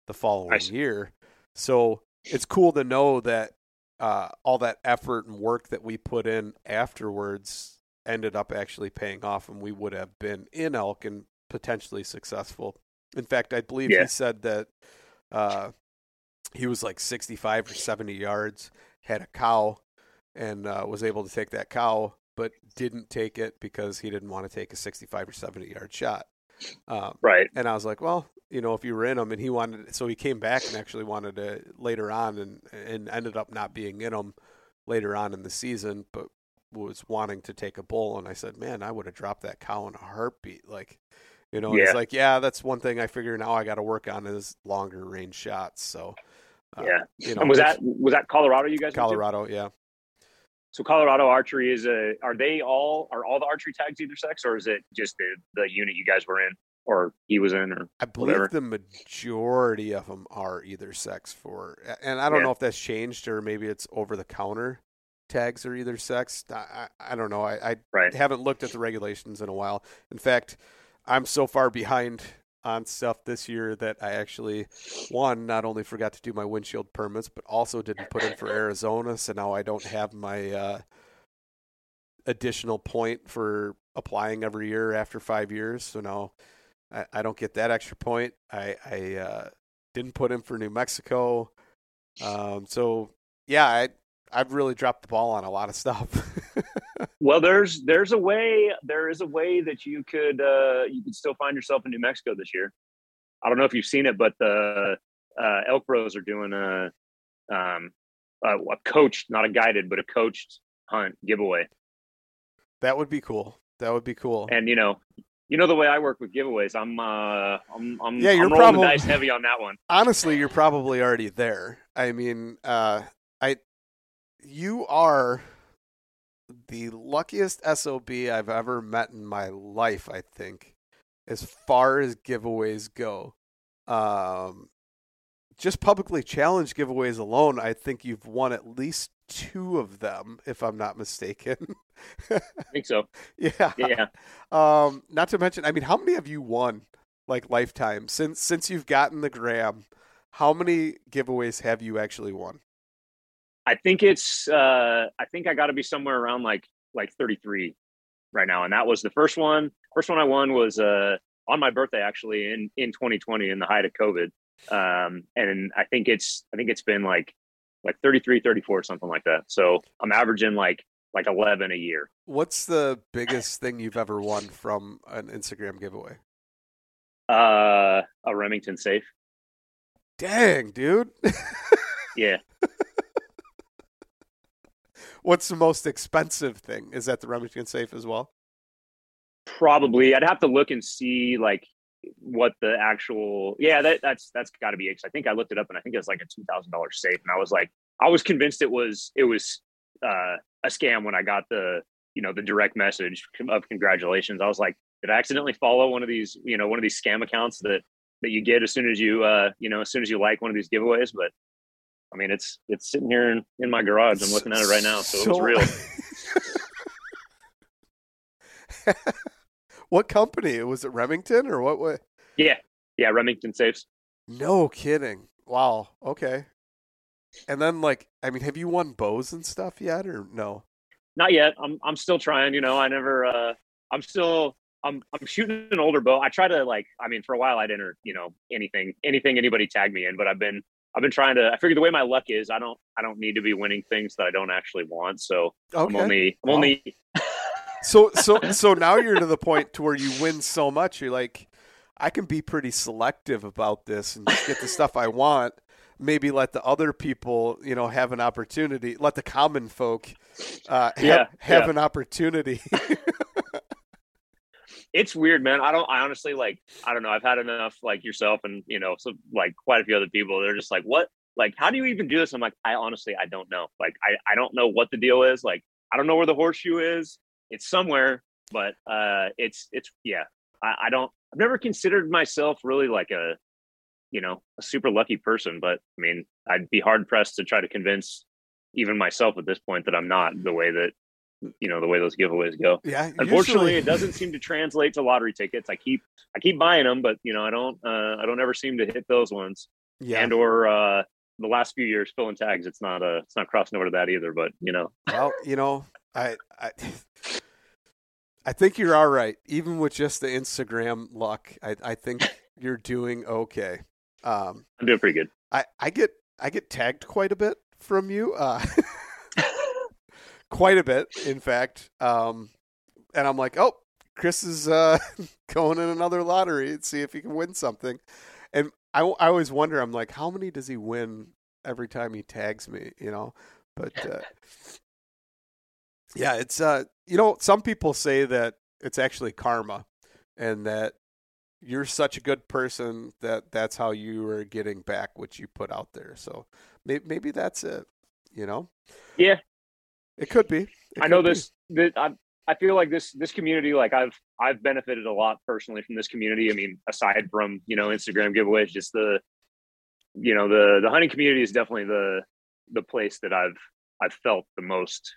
the following year. So it's cool to know that uh, all that effort and work that we put in afterwards ended up actually paying off, and we would have been in elk and potentially successful. In fact, I believe yeah. he said that uh, he was like 65 or 70 yards, had a cow, and uh, was able to take that cow but didn't take it because he didn't want to take a 65 or 70 yard shot. Um, right. And I was like, well, you know, if you were in him, and he wanted, so he came back and actually wanted to later on, and and ended up not being in him later on in the season, but was wanting to take a bull. And I said, man, I would have dropped that cow in a heartbeat. Like, you know, yeah. it's like, yeah, that's one thing I figure now I got to work on is longer range shots. So, uh, yeah. You know, and was that was that Colorado? You guys? Colorado, yeah. So Colorado Archery is a. Are they all? Are all the archery tags either sex, or is it just the the unit you guys were in, or he was in, or I believe whatever? the majority of them are either sex for, and I don't yeah. know if that's changed or maybe it's over the counter tags are either sex. I, I, I don't know. I, I right. haven't looked at the regulations in a while. In fact, I'm so far behind on stuff this year that I actually one not only forgot to do my windshield permits, but also didn't put in for Arizona. So now I don't have my uh, additional point for applying every year after five years. So now I, I don't get that extra point. I, I uh, didn't put in for New Mexico. Um, so yeah, I I've really dropped the ball on a lot of stuff. well, there's there's a way there is a way that you could uh, you could still find yourself in New Mexico this year. I don't know if you've seen it, but the uh, Elk Bros are doing a um, a, a coached, not a guided, but a coached hunt giveaway. That would be cool. That would be cool. And you know, you know the way I work with giveaways. I'm uh, I'm I'm yeah, you're I'm rolling probably, the dice heavy on that one. Honestly, you're probably already there. I mean, uh, I you are the luckiest SOB I've ever met in my life, I think, as far as giveaways go. Um, just publicly challenged giveaways alone, I think you've won at least two of them, if I'm not mistaken. I think so. Yeah. Yeah. Um, not to mention, I mean, how many have you won, like lifetime since since you've gotten the gram? How many giveaways have you actually won? I think it's uh I think I got to be somewhere around like like 33 right now and that was the first one. First one I won was uh on my birthday actually in in 2020 in the height of COVID. Um and I think it's I think it's been like like 33 34 something like that. So I'm averaging like like 11 a year. What's the biggest thing you've ever won from an Instagram giveaway? Uh a Remington safe. Dang, dude. yeah. What's the most expensive thing? Is that the Remington safe as well? Probably. I'd have to look and see like what the actual yeah that that's that's got to be it. I think I looked it up and I think it was like a two thousand dollar safe and I was like I was convinced it was it was uh, a scam when I got the you know the direct message of congratulations. I was like, did I accidentally follow one of these you know one of these scam accounts that that you get as soon as you uh you know as soon as you like one of these giveaways? But I mean, it's it's sitting here in, in my garage. I'm looking at it right now, so, so... it was real. what company? Was it Remington or what? Way? Yeah, yeah, Remington safes. No kidding. Wow. Okay. And then, like, I mean, have you won bows and stuff yet, or no? Not yet. I'm I'm still trying. You know, I never. uh I'm still. I'm I'm shooting an older bow. I try to like. I mean, for a while I didn't You know, anything anything anybody tagged me in, but I've been I've been trying to. I figure the way my luck is, I don't. I don't need to be winning things that I don't actually want. So okay. I'm only. I'm only. so so so now you're to the point to where you win so much. You're like, I can be pretty selective about this and just get the stuff I want. Maybe let the other people, you know, have an opportunity. Let the common folk uh, have, yeah, have yeah. an opportunity. it's weird, man. I don't. I honestly like. I don't know. I've had enough like yourself and you know, so like quite a few other people. They're just like, what? Like, how do you even do this? I'm like, I honestly, I don't know. Like, I I don't know what the deal is. Like, I don't know where the horseshoe is. It's somewhere, but uh, it's it's yeah. I, I don't. I've never considered myself really like a, you know, a super lucky person. But I mean, I'd be hard pressed to try to convince even myself at this point that I'm not the way that you know the way those giveaways go. Yeah. Unfortunately, usually... it doesn't seem to translate to lottery tickets. I keep I keep buying them, but you know I don't uh, I don't ever seem to hit those ones. Yeah. And or uh, the last few years filling tags, it's not uh it's not crossing over to that either. But you know. Well, you know, I I. I think you're all right, even with just the Instagram luck. I, I think you're doing okay. Um, I'm doing pretty good. I, I get I get tagged quite a bit from you. Uh, quite a bit, in fact. Um, and I'm like, oh, Chris is uh, going in another lottery and see if he can win something. And I, I always wonder, I'm like, how many does he win every time he tags me? You know, but uh, yeah, it's uh, you know, some people say that it's actually karma, and that you're such a good person that that's how you are getting back what you put out there. So maybe, maybe that's it. You know? Yeah, it could be. It I know this. That I, I feel like this this community, like I've I've benefited a lot personally from this community. I mean, aside from you know Instagram giveaways, just the you know the the hunting community is definitely the the place that I've I've felt the most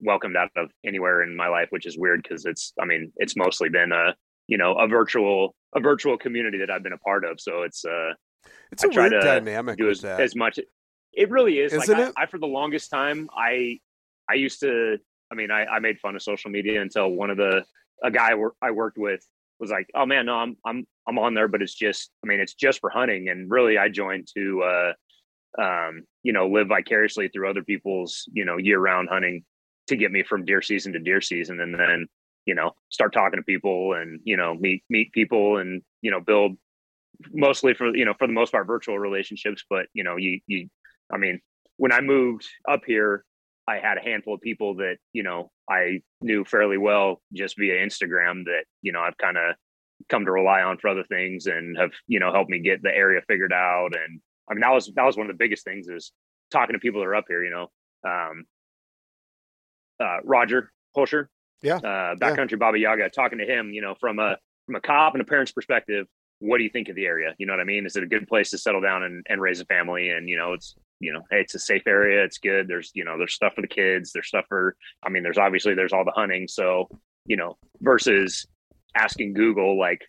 welcomed out of anywhere in my life, which is weird because it's I mean it's mostly been a you know a virtual a virtual community that I've been a part of. So it's uh it's a I weird dynamic do as, as, much. It really is. Isn't like, it? I, I for the longest time I I used to, I mean, I, I made fun of social media until one of the, a guy I worked with was like, oh man, no, I'm, I'm, I'm on there, but it's just, I mean, it's just for hunting. And really I joined to, uh, um, you know, live vicariously through other people's, you know, year round hunting to get me from deer season to deer season. And then, you know, start talking to people and, you know, meet, meet people and, you know, build mostly for, you know, for the most part, virtual relationships. But, you know, you, you, I mean, when I moved up here, I had a handful of people that, you know, I knew fairly well just via Instagram that, you know, I've kind of come to rely on for other things and have, you know, helped me get the area figured out and I mean, that was that was one of the biggest things is talking to people that are up here. You know, um, uh, Roger Holscher, yeah, uh, backcountry yeah. Baba Yaga, talking to him. You know, from a from a cop and a parent's perspective, what do you think of the area? You know what I mean? Is it a good place to settle down and, and raise a family? And you know, it's you know, hey, it's a safe area. It's good. There's you know, there's stuff for the kids. There's stuff for. I mean, there's obviously there's all the hunting. So you know, versus asking Google like,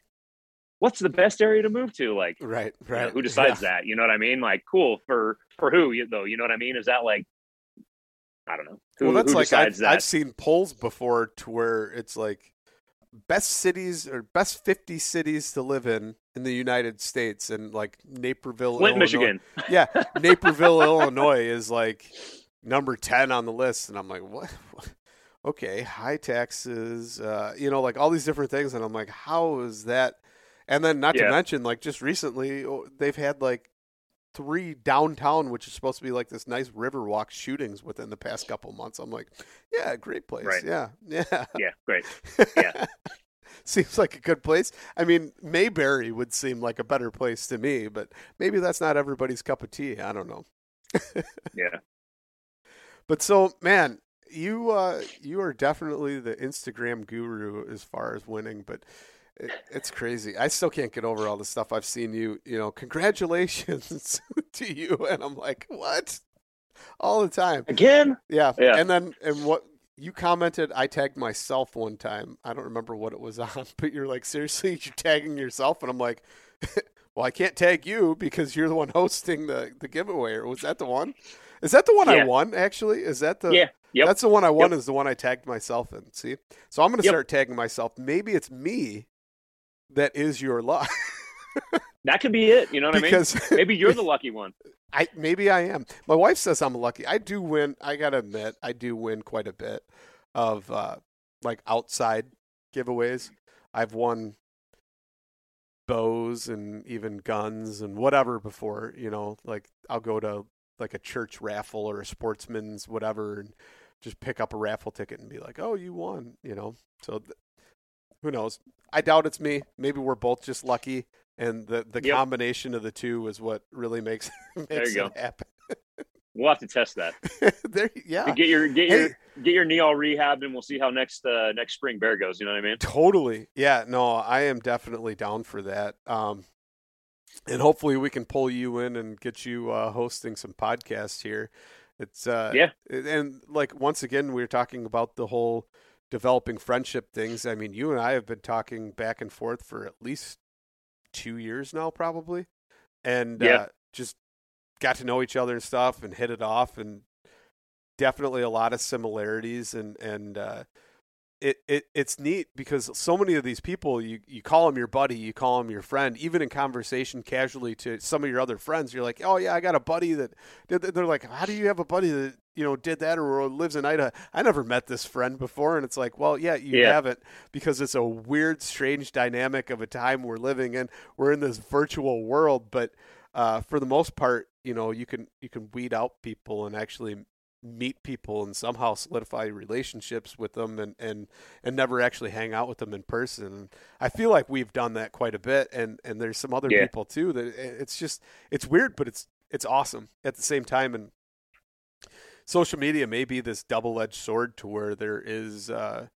what's the best area to move to? Like, right, right. You know, who decides yeah. that? You know what I mean? Like, cool for for who though? You know what I mean? Is that like, I don't know. Who, well, that's like I've, that? I've seen polls before to where it's like best cities or best 50 cities to live in in the United States and like Naperville, Flint, Illinois. Michigan. Yeah, Naperville, Illinois is like number 10 on the list and I'm like, what? okay, high taxes, uh, you know, like all these different things and I'm like, how is that and then not yeah. to mention, like just recently, they've had like three downtown, which is supposed to be like this nice Riverwalk shootings within the past couple months. I'm like, yeah, great place. Right. Yeah, yeah, yeah, great. Yeah. Seems like a good place. I mean, Mayberry would seem like a better place to me, but maybe that's not everybody's cup of tea. I don't know. yeah. But so, man, you uh, you are definitely the Instagram guru as far as winning, but it, it's crazy. I still can't get over all the stuff I've seen you. You know, congratulations to you, and I'm like, what? All the time again. Yeah, yeah. And then and what you commented, I tagged myself one time. I don't remember what it was on, but you're like, seriously, you're tagging yourself, and I'm like. well, I can't tag you because you're the one hosting the, the giveaway. Or was that the one? Is that the one yeah. I won? Actually, is that the? Yeah. Yep. That's the one I won. Yep. Is the one I tagged myself in. See, so I'm going to yep. start tagging myself. Maybe it's me that is your luck. That could be it. You know what because, I mean? Maybe you're the lucky one. I maybe I am. My wife says I'm lucky. I do win. I gotta admit, I do win quite a bit of uh, like outside giveaways. I've won bows and even guns and whatever before. You know, like I'll go to like a church raffle or a sportsman's whatever and just pick up a raffle ticket and be like, "Oh, you won!" You know. So th- who knows? I doubt it's me. Maybe we're both just lucky, and the the yep. combination of the two is what really makes makes there you it go. happen. we'll have to test that. there, yeah. Get your get hey. your get your knee all rehabbed, and we'll see how next uh, next spring bear goes. You know what I mean? Totally. Yeah. No, I am definitely down for that. Um, and hopefully we can pull you in and get you uh, hosting some podcasts here. It's uh, yeah, and like once again, we are talking about the whole developing friendship things. I mean, you and I have been talking back and forth for at least two years now, probably, and yeah. uh, just got to know each other and stuff, and hit it off, and definitely a lot of similarities, and and uh, it, it it's neat because so many of these people you you call them your buddy, you call them your friend, even in conversation casually to some of your other friends, you're like, oh yeah, I got a buddy that they're like, how do you have a buddy that you know did that or lives in Idaho? I never met this friend before, and it's like, well, yeah, you yeah. haven't because it's a weird, strange dynamic of a time we're living in. We're in this virtual world, but uh, for the most part, you know, you can you can weed out people and actually meet people and somehow solidify relationships with them and, and, and never actually hang out with them in person. I feel like we've done that quite a bit and, and there's some other yeah. people too that it's just, it's weird, but it's, it's awesome at the same time. And social media may be this double-edged sword to where there is, uh,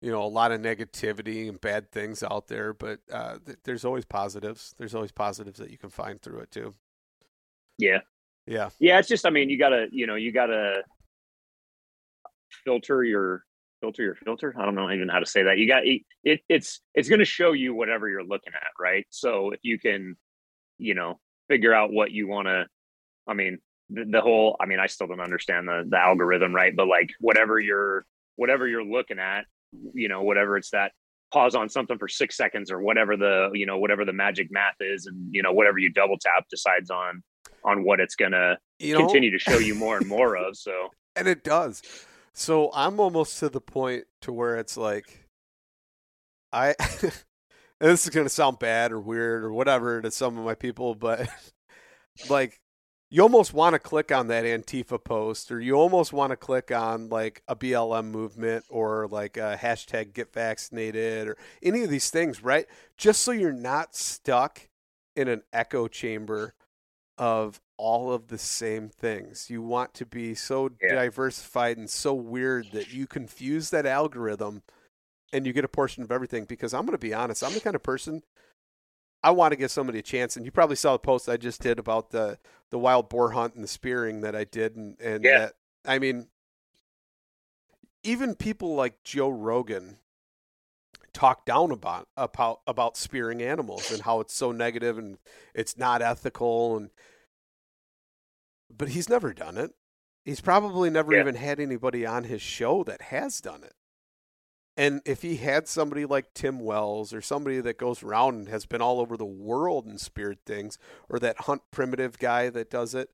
you know, a lot of negativity and bad things out there, but uh, th- there's always positives. There's always positives that you can find through it too. Yeah, yeah. Yeah, it's just I mean, you gotta, you know, you gotta filter your filter your filter. I don't know even how to say that. You got it it's it's gonna show you whatever you're looking at, right? So if you can, you know, figure out what you wanna I mean, the, the whole I mean, I still don't understand the the algorithm, right? But like whatever you're whatever you're looking at, you know, whatever it's that pause on something for six seconds or whatever the you know whatever the magic math is and you know whatever you double tap decides on on what it's gonna you know, continue to show you more and more of. So, and it does. So I'm almost to the point to where it's like, I. this is gonna sound bad or weird or whatever to some of my people, but like you almost want to click on that Antifa post or you almost want to click on like a BLM movement or like a hashtag get vaccinated or any of these things, right? Just so you're not stuck in an echo chamber of all of the same things. You want to be so yeah. diversified and so weird that you confuse that algorithm and you get a portion of everything because I'm going to be honest, I'm the kind of person I want to give somebody a chance. And you probably saw the post I just did about the the wild boar hunt and the spearing that I did, and and yeah. that, I mean, even people like Joe Rogan talk down about about about spearing animals and how it's so negative and it's not ethical and but he's never done it. He's probably never yeah. even had anybody on his show that has done it. And if he had somebody like Tim Wells or somebody that goes around and has been all over the world and speared things, or that hunt primitive guy that does it,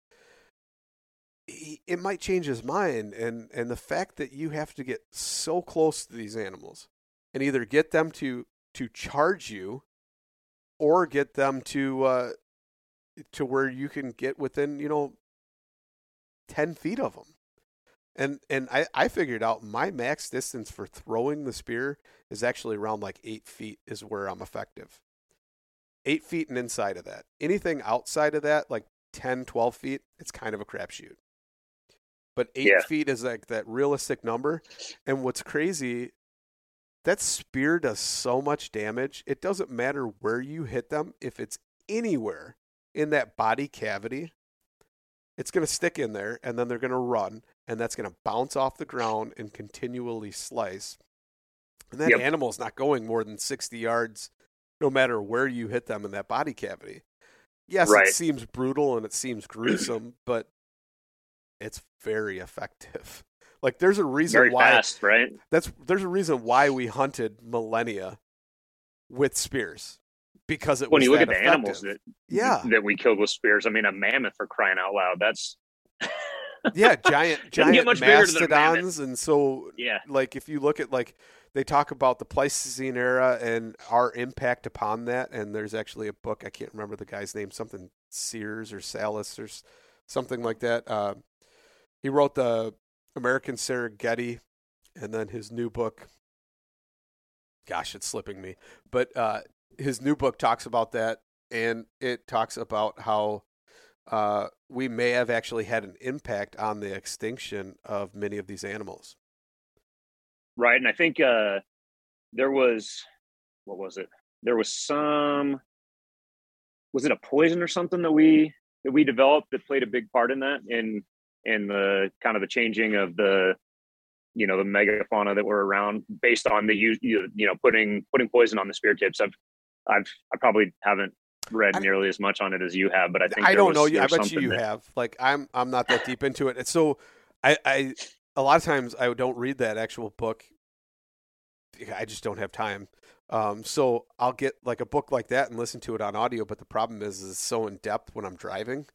he, it might change his mind. And and the fact that you have to get so close to these animals and either get them to to charge you, or get them to uh, to where you can get within you know ten feet of them and and I, I figured out my max distance for throwing the spear is actually around like eight feet is where I'm effective. Eight feet and inside of that. Anything outside of that, like 10, 12 feet, it's kind of a crapshoot. But eight yeah. feet is like that realistic number. And what's crazy, that spear does so much damage. It doesn't matter where you hit them. If it's anywhere in that body cavity, it's going to stick in there and then they're going to run and that's going to bounce off the ground and continually slice. And that yep. animal's not going more than 60 yards no matter where you hit them in that body cavity. Yes, right. it seems brutal and it seems gruesome, but it's very effective. Like there's a reason very why fast, right? That's there's a reason why we hunted millennia with spears because it when you look at the effective. animals that yeah that we killed with spears. I mean, a mammoth for crying out loud. That's yeah, giant giant mastodons, and so yeah, like if you look at like they talk about the Pleistocene era and our impact upon that, and there's actually a book I can't remember the guy's name, something Sears or Salis or something like that. Uh, he wrote the American Serengeti, and then his new book. Gosh, it's slipping me, but uh, his new book talks about that, and it talks about how uh, we may have actually had an impact on the extinction of many of these animals. Right, and I think uh, there was what was it? There was some was it a poison or something that we that we developed that played a big part in that in in the kind of the changing of the you know the megafauna that were around based on the you you know putting putting poison on the spear tips. I've I've I probably haven't read I, nearly as much on it as you have, but I think I don't was, know. I bet you you that... have. Like I'm I'm not that deep into it. It's so I I a lot of times I don't read that actual book. I just don't have time. Um, so I'll get like a book like that and listen to it on audio. But the problem is, is it's so in depth when I'm driving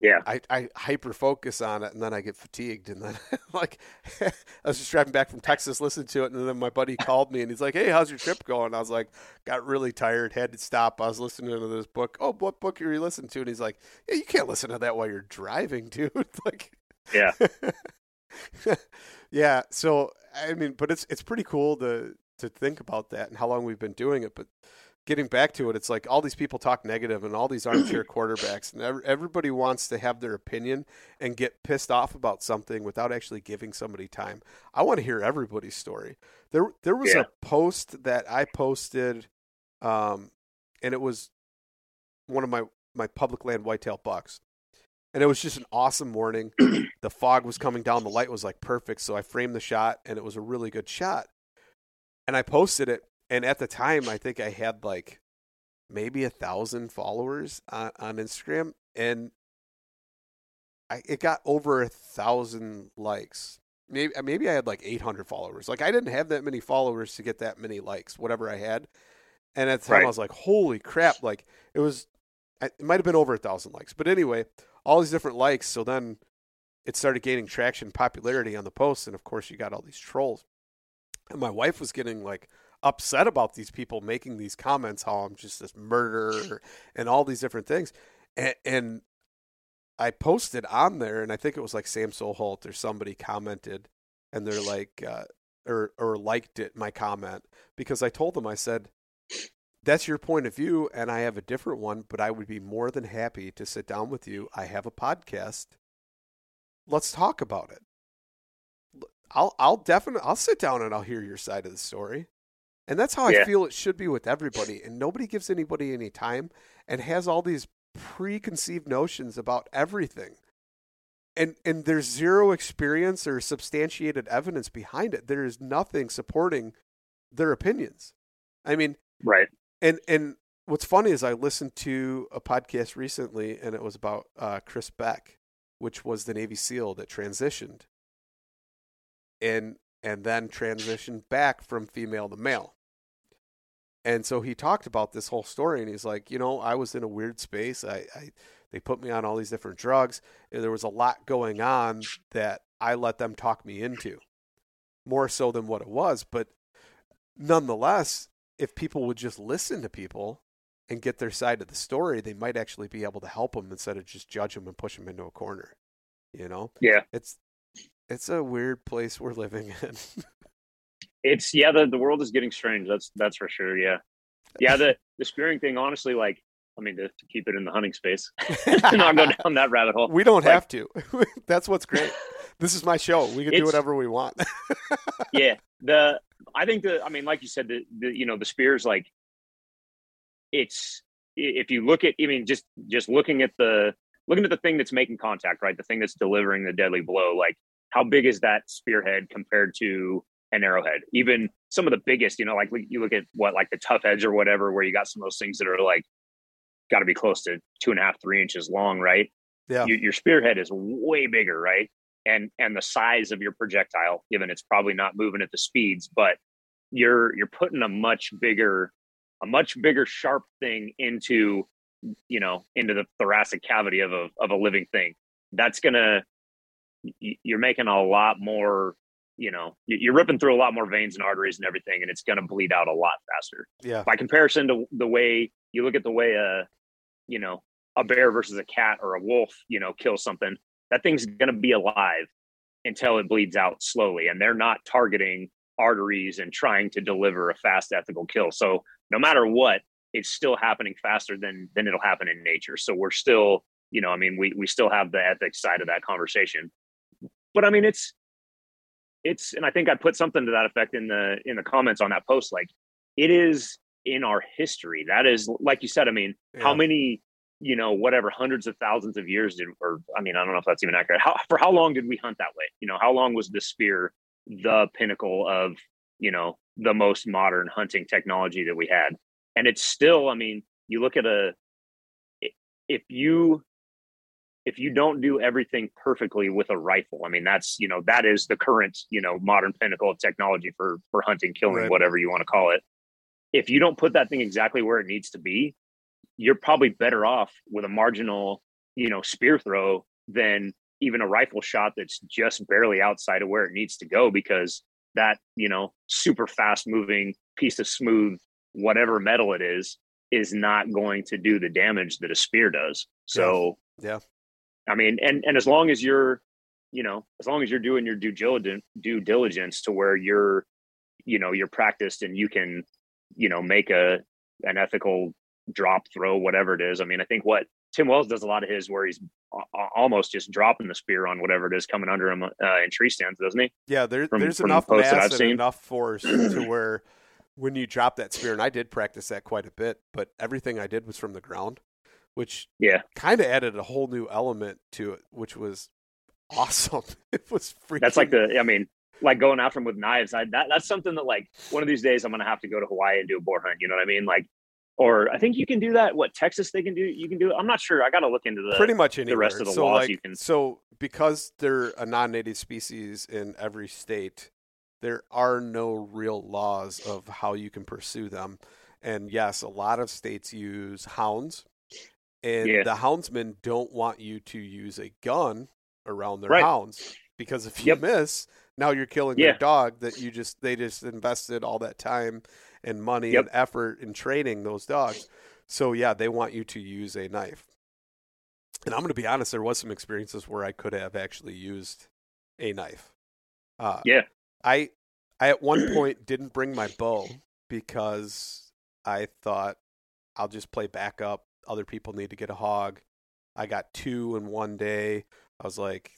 yeah. I, I hyper focus on it and then i get fatigued and then like i was just driving back from texas listening to it and then my buddy called me and he's like hey how's your trip going? I was like got really tired had to stop. I was listening to this book. Oh what book are you listening to? And he's like yeah you can't listen to that while you're driving dude. Like yeah. Yeah so i mean but it's it's pretty cool to to think about that and how long we've been doing it but getting back to it, it's like all these people talk negative and all these armchair quarterbacks, and everybody wants to have their opinion and get pissed off about something without actually giving somebody time. I want to hear everybody's story. There, there was yeah. a post that I posted, um, and it was one of my my public land whitetail bucks. And it was just an awesome morning. the fog was coming down. The light was like perfect. So I framed the shot, and it was a really good shot. And I posted it and at the time, I think I had like maybe a thousand followers on, on Instagram, and I it got over a thousand likes. Maybe uh, maybe I had like 800 followers. Like I didn't have that many followers to get that many likes, whatever I had. And at the time, right. I was like, "Holy crap!" Like it was, it might have been over a thousand likes. But anyway, all these different likes. So then it started gaining traction, popularity on the posts, and of course you got all these trolls. And my wife was getting like upset about these people making these comments, how I'm just this murderer and all these different things. And, and I posted on there, and I think it was like Sam Soholt or somebody commented, and they're like, uh, or or liked it my comment because I told them I said, that's your point of view, and I have a different one, but I would be more than happy to sit down with you. I have a podcast. Let's talk about it. I'll I'll definitely I'll sit down and I'll hear your side of the story. And that's how yeah. I feel it should be with everybody. And nobody gives anybody any time and has all these preconceived notions about everything. And and there's zero experience or substantiated evidence behind it. There is nothing supporting their opinions. I mean, right. And and what's funny is I listened to a podcast recently and it was about uh, Chris Beck, which was the Navy SEAL that transitioned and and then transitioned back from female to male. And so he talked about this whole story, and he's like, you know, I was in a weird space. I, I they put me on all these different drugs. And there was a lot going on that I let them talk me into, more so than what it was. But nonetheless, if people would just listen to people and get their side of the story, they might actually be able to help them instead of just judge them and push them into a corner. You know? Yeah. It's it's a weird place we're living in. it's yeah, the, the world is getting strange. That's that's for sure. Yeah, yeah. The the spearing thing, honestly, like I mean, to, to keep it in the hunting space, not go down that rabbit hole. We don't like, have to. that's what's great. This is my show. We can do whatever we want. yeah. The I think the I mean, like you said, the, the you know the spears like it's if you look at I mean just just looking at the looking at the thing that's making contact, right? The thing that's delivering the deadly blow, like how big is that spearhead compared to an arrowhead? Even some of the biggest, you know, like you look at what, like the tough edge or whatever, where you got some of those things that are like got to be close to two and a half, three inches long, right? Yeah. You, your spearhead is way bigger, right? And and the size of your projectile, given it's probably not moving at the speeds, but you're you're putting a much bigger, a much bigger sharp thing into, you know, into the thoracic cavity of a of a living thing. That's gonna you're making a lot more you know you're ripping through a lot more veins and arteries and everything and it's going to bleed out a lot faster. Yeah. By comparison to the way you look at the way a you know a bear versus a cat or a wolf you know kills something that thing's going to be alive until it bleeds out slowly and they're not targeting arteries and trying to deliver a fast ethical kill. So no matter what it's still happening faster than than it'll happen in nature. So we're still you know i mean we we still have the ethics side of that conversation. But I mean, it's it's, and I think I put something to that effect in the in the comments on that post. Like, it is in our history. That is, like you said. I mean, yeah. how many, you know, whatever hundreds of thousands of years did, or I mean, I don't know if that's even accurate. How for how long did we hunt that way? You know, how long was the spear the pinnacle of you know the most modern hunting technology that we had? And it's still, I mean, you look at a if you if you don't do everything perfectly with a rifle, I mean, that's, you know, that is the current, you know, modern pinnacle of technology for, for hunting, killing, right. whatever you want to call it. If you don't put that thing exactly where it needs to be, you're probably better off with a marginal, you know, spear throw than even a rifle shot that's just barely outside of where it needs to go because that, you know, super fast moving piece of smooth, whatever metal it is, is not going to do the damage that a spear does. So, yeah. yeah. I mean, and and as long as you're, you know, as long as you're doing your due diligence due diligence to where you're, you know, you're practiced and you can, you know, make a an ethical drop throw, whatever it is. I mean, I think what Tim Wells does a lot of his where he's almost just dropping the spear on whatever it is coming under him uh, in tree stands, doesn't he? Yeah, there, from, there's from enough mass and enough force to where when you drop that spear, and I did practice that quite a bit, but everything I did was from the ground which yeah kind of added a whole new element to it, which was awesome. it was freaking. That's like the I mean, like going after them with knives. I that that's something that like one of these days I'm gonna have to go to Hawaii and do a boar hunt. You know what I mean? Like, or I think you can do that. What Texas they can do? You can do. It. I'm not sure. I got to look into the pretty much anywhere. the rest of the so laws. Like, you can so because they're a non-native species in every state. There are no real laws of how you can pursue them. And yes, a lot of states use hounds and Yeah. the houndsmen don't want you to use a gun around their Right. hounds because if you Yep. miss, now you're killing Yeah. their dog that you just they just invested all that time and money Yep. and effort in training those dogs. So yeah, they want you to use a knife. And I'm going to be honest, there was some experiences where I could have actually used a knife. Uh, Yeah. I I at one point didn't bring my bow because I thought I'll just play backup. Other people need to get a hog. I got two in one day. I was like,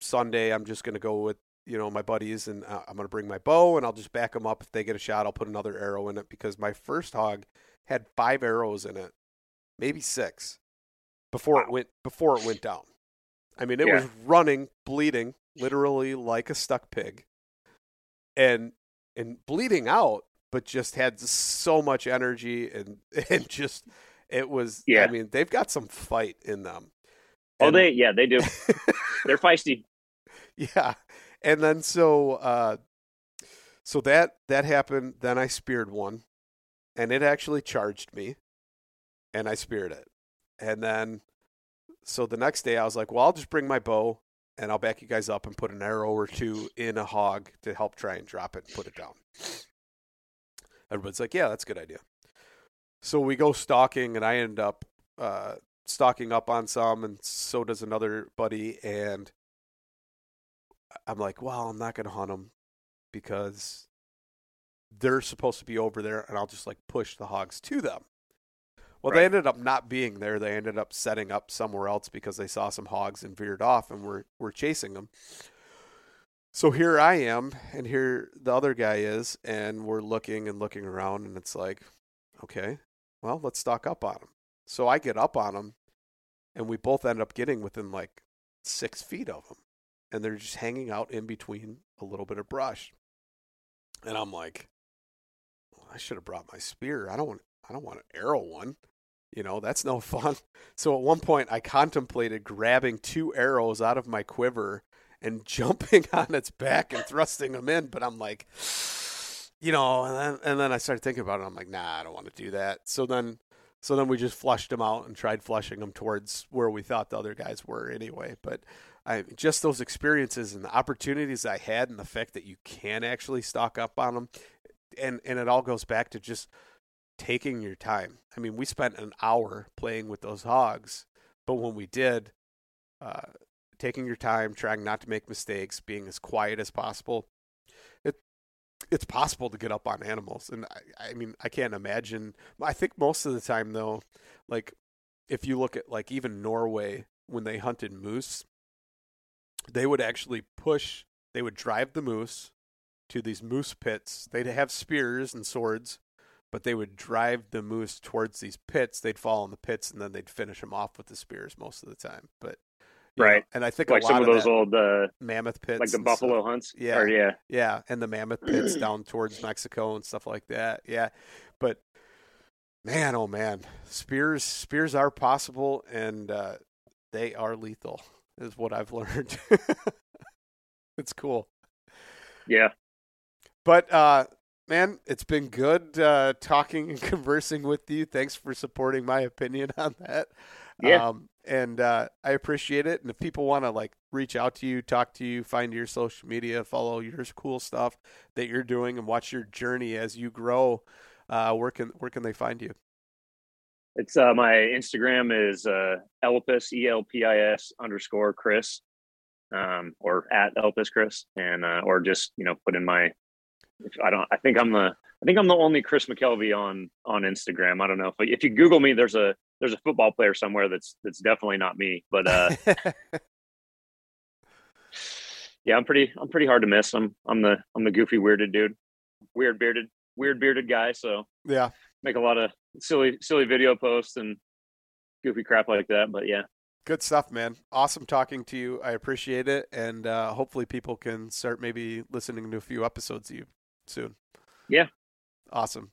Sunday, I'm just going to go with you know my buddies, and uh, I'm going to bring my bow, and I'll just back them up. If they get a shot, I'll put another arrow in it because my first hog had five arrows in it, maybe six, before it went before it went down. I mean, it Yeah. was running, bleeding, literally like a stuck pig, and and bleeding out, but just had so much energy and and just it was. Yeah. I mean, they've got some fight in them. Oh, they yeah they do. They're feisty. yeah and then so uh so that that happened then i speared one and it actually charged me and i speared it and then so the next day i was like well i'll just bring my bow and i'll back you guys up and put an arrow or two in a hog to help try and drop it and put it down everybody's like yeah that's a good idea so we go stalking and i end up uh stalking up on some and so does another buddy and I'm like, well, I'm not going to hunt them because they're supposed to be over there, and I'll just like push the hogs to them. Well, they ended up not being there. They ended up setting up somewhere else because they saw some hogs and veered off, and we were were chasing them. So here I am, and here the other guy is, and we're looking and looking around, and it's like, okay, well, let's stock up on them. So I get up on them, and we both end up getting within like six feet of them and they're just hanging out in between a little bit of brush. And I'm like, well, I should have brought my spear. I don't want I don't want to arrow one. You know, that's no fun. So at one point I contemplated grabbing two arrows out of my quiver and jumping on its back and thrusting them in, but I'm like you know, and then and then I started thinking about it. I'm like, nah, I don't want to do that. So then so then we just flushed them out and tried flushing them towards where we thought the other guys were anyway. But I just those experiences and the opportunities I had, and the fact that you can actually stock up on them, and and it all goes back to just taking your time. I mean, we spent an hour playing with those hogs, but when we did, uh, taking your time, trying not to make mistakes, being as quiet as possible, it's possible to get up on animals. And I, I mean, I can't imagine. I think most of the time though, like if you look at like even Norway when they hunted moose they would actually push they would drive the moose to these moose pits they'd have spears and swords but they would drive the moose towards these pits they'd fall in the pits and then they'd finish them off with the spears most of the time but you know, Right. and i think Like a lot some of those old uh, mammoth pits like the buffalo stuff. hunts. Yeah. Or, yeah. yeah and the mammoth pits down towards mexico and stuff like that yeah but man oh man spears spears are possible and uh they are lethal is what i've learned it's cool Yeah. but uh man it's been good uh talking and conversing with you thanks for supporting my opinion on that Yeah. um and uh i appreciate it and if people want to like reach out to you talk to you find your social media follow your cool stuff that you're doing and watch your journey as you grow uh where can where can they find you It's uh, my Instagram is uh, Elpis E L P I S underscore Chris, um, or at Elpis Chris, and uh, or just you know put in my. I don't. I think I'm the. I think I'm the only Chris McKelvy on on Instagram. I don't know if if you Google me, there's a there's a football player somewhere that's that's definitely not me. But uh, yeah, I'm pretty I'm pretty hard to miss. I'm I'm the I'm the goofy weirded dude, weird bearded weird bearded guy. So yeah make a lot of silly silly video posts and goofy crap like that but yeah Good stuff, man. Awesome talking to you. I appreciate it. And uh, hopefully, people can start maybe listening to a few episodes of you soon. Yeah. Awesome.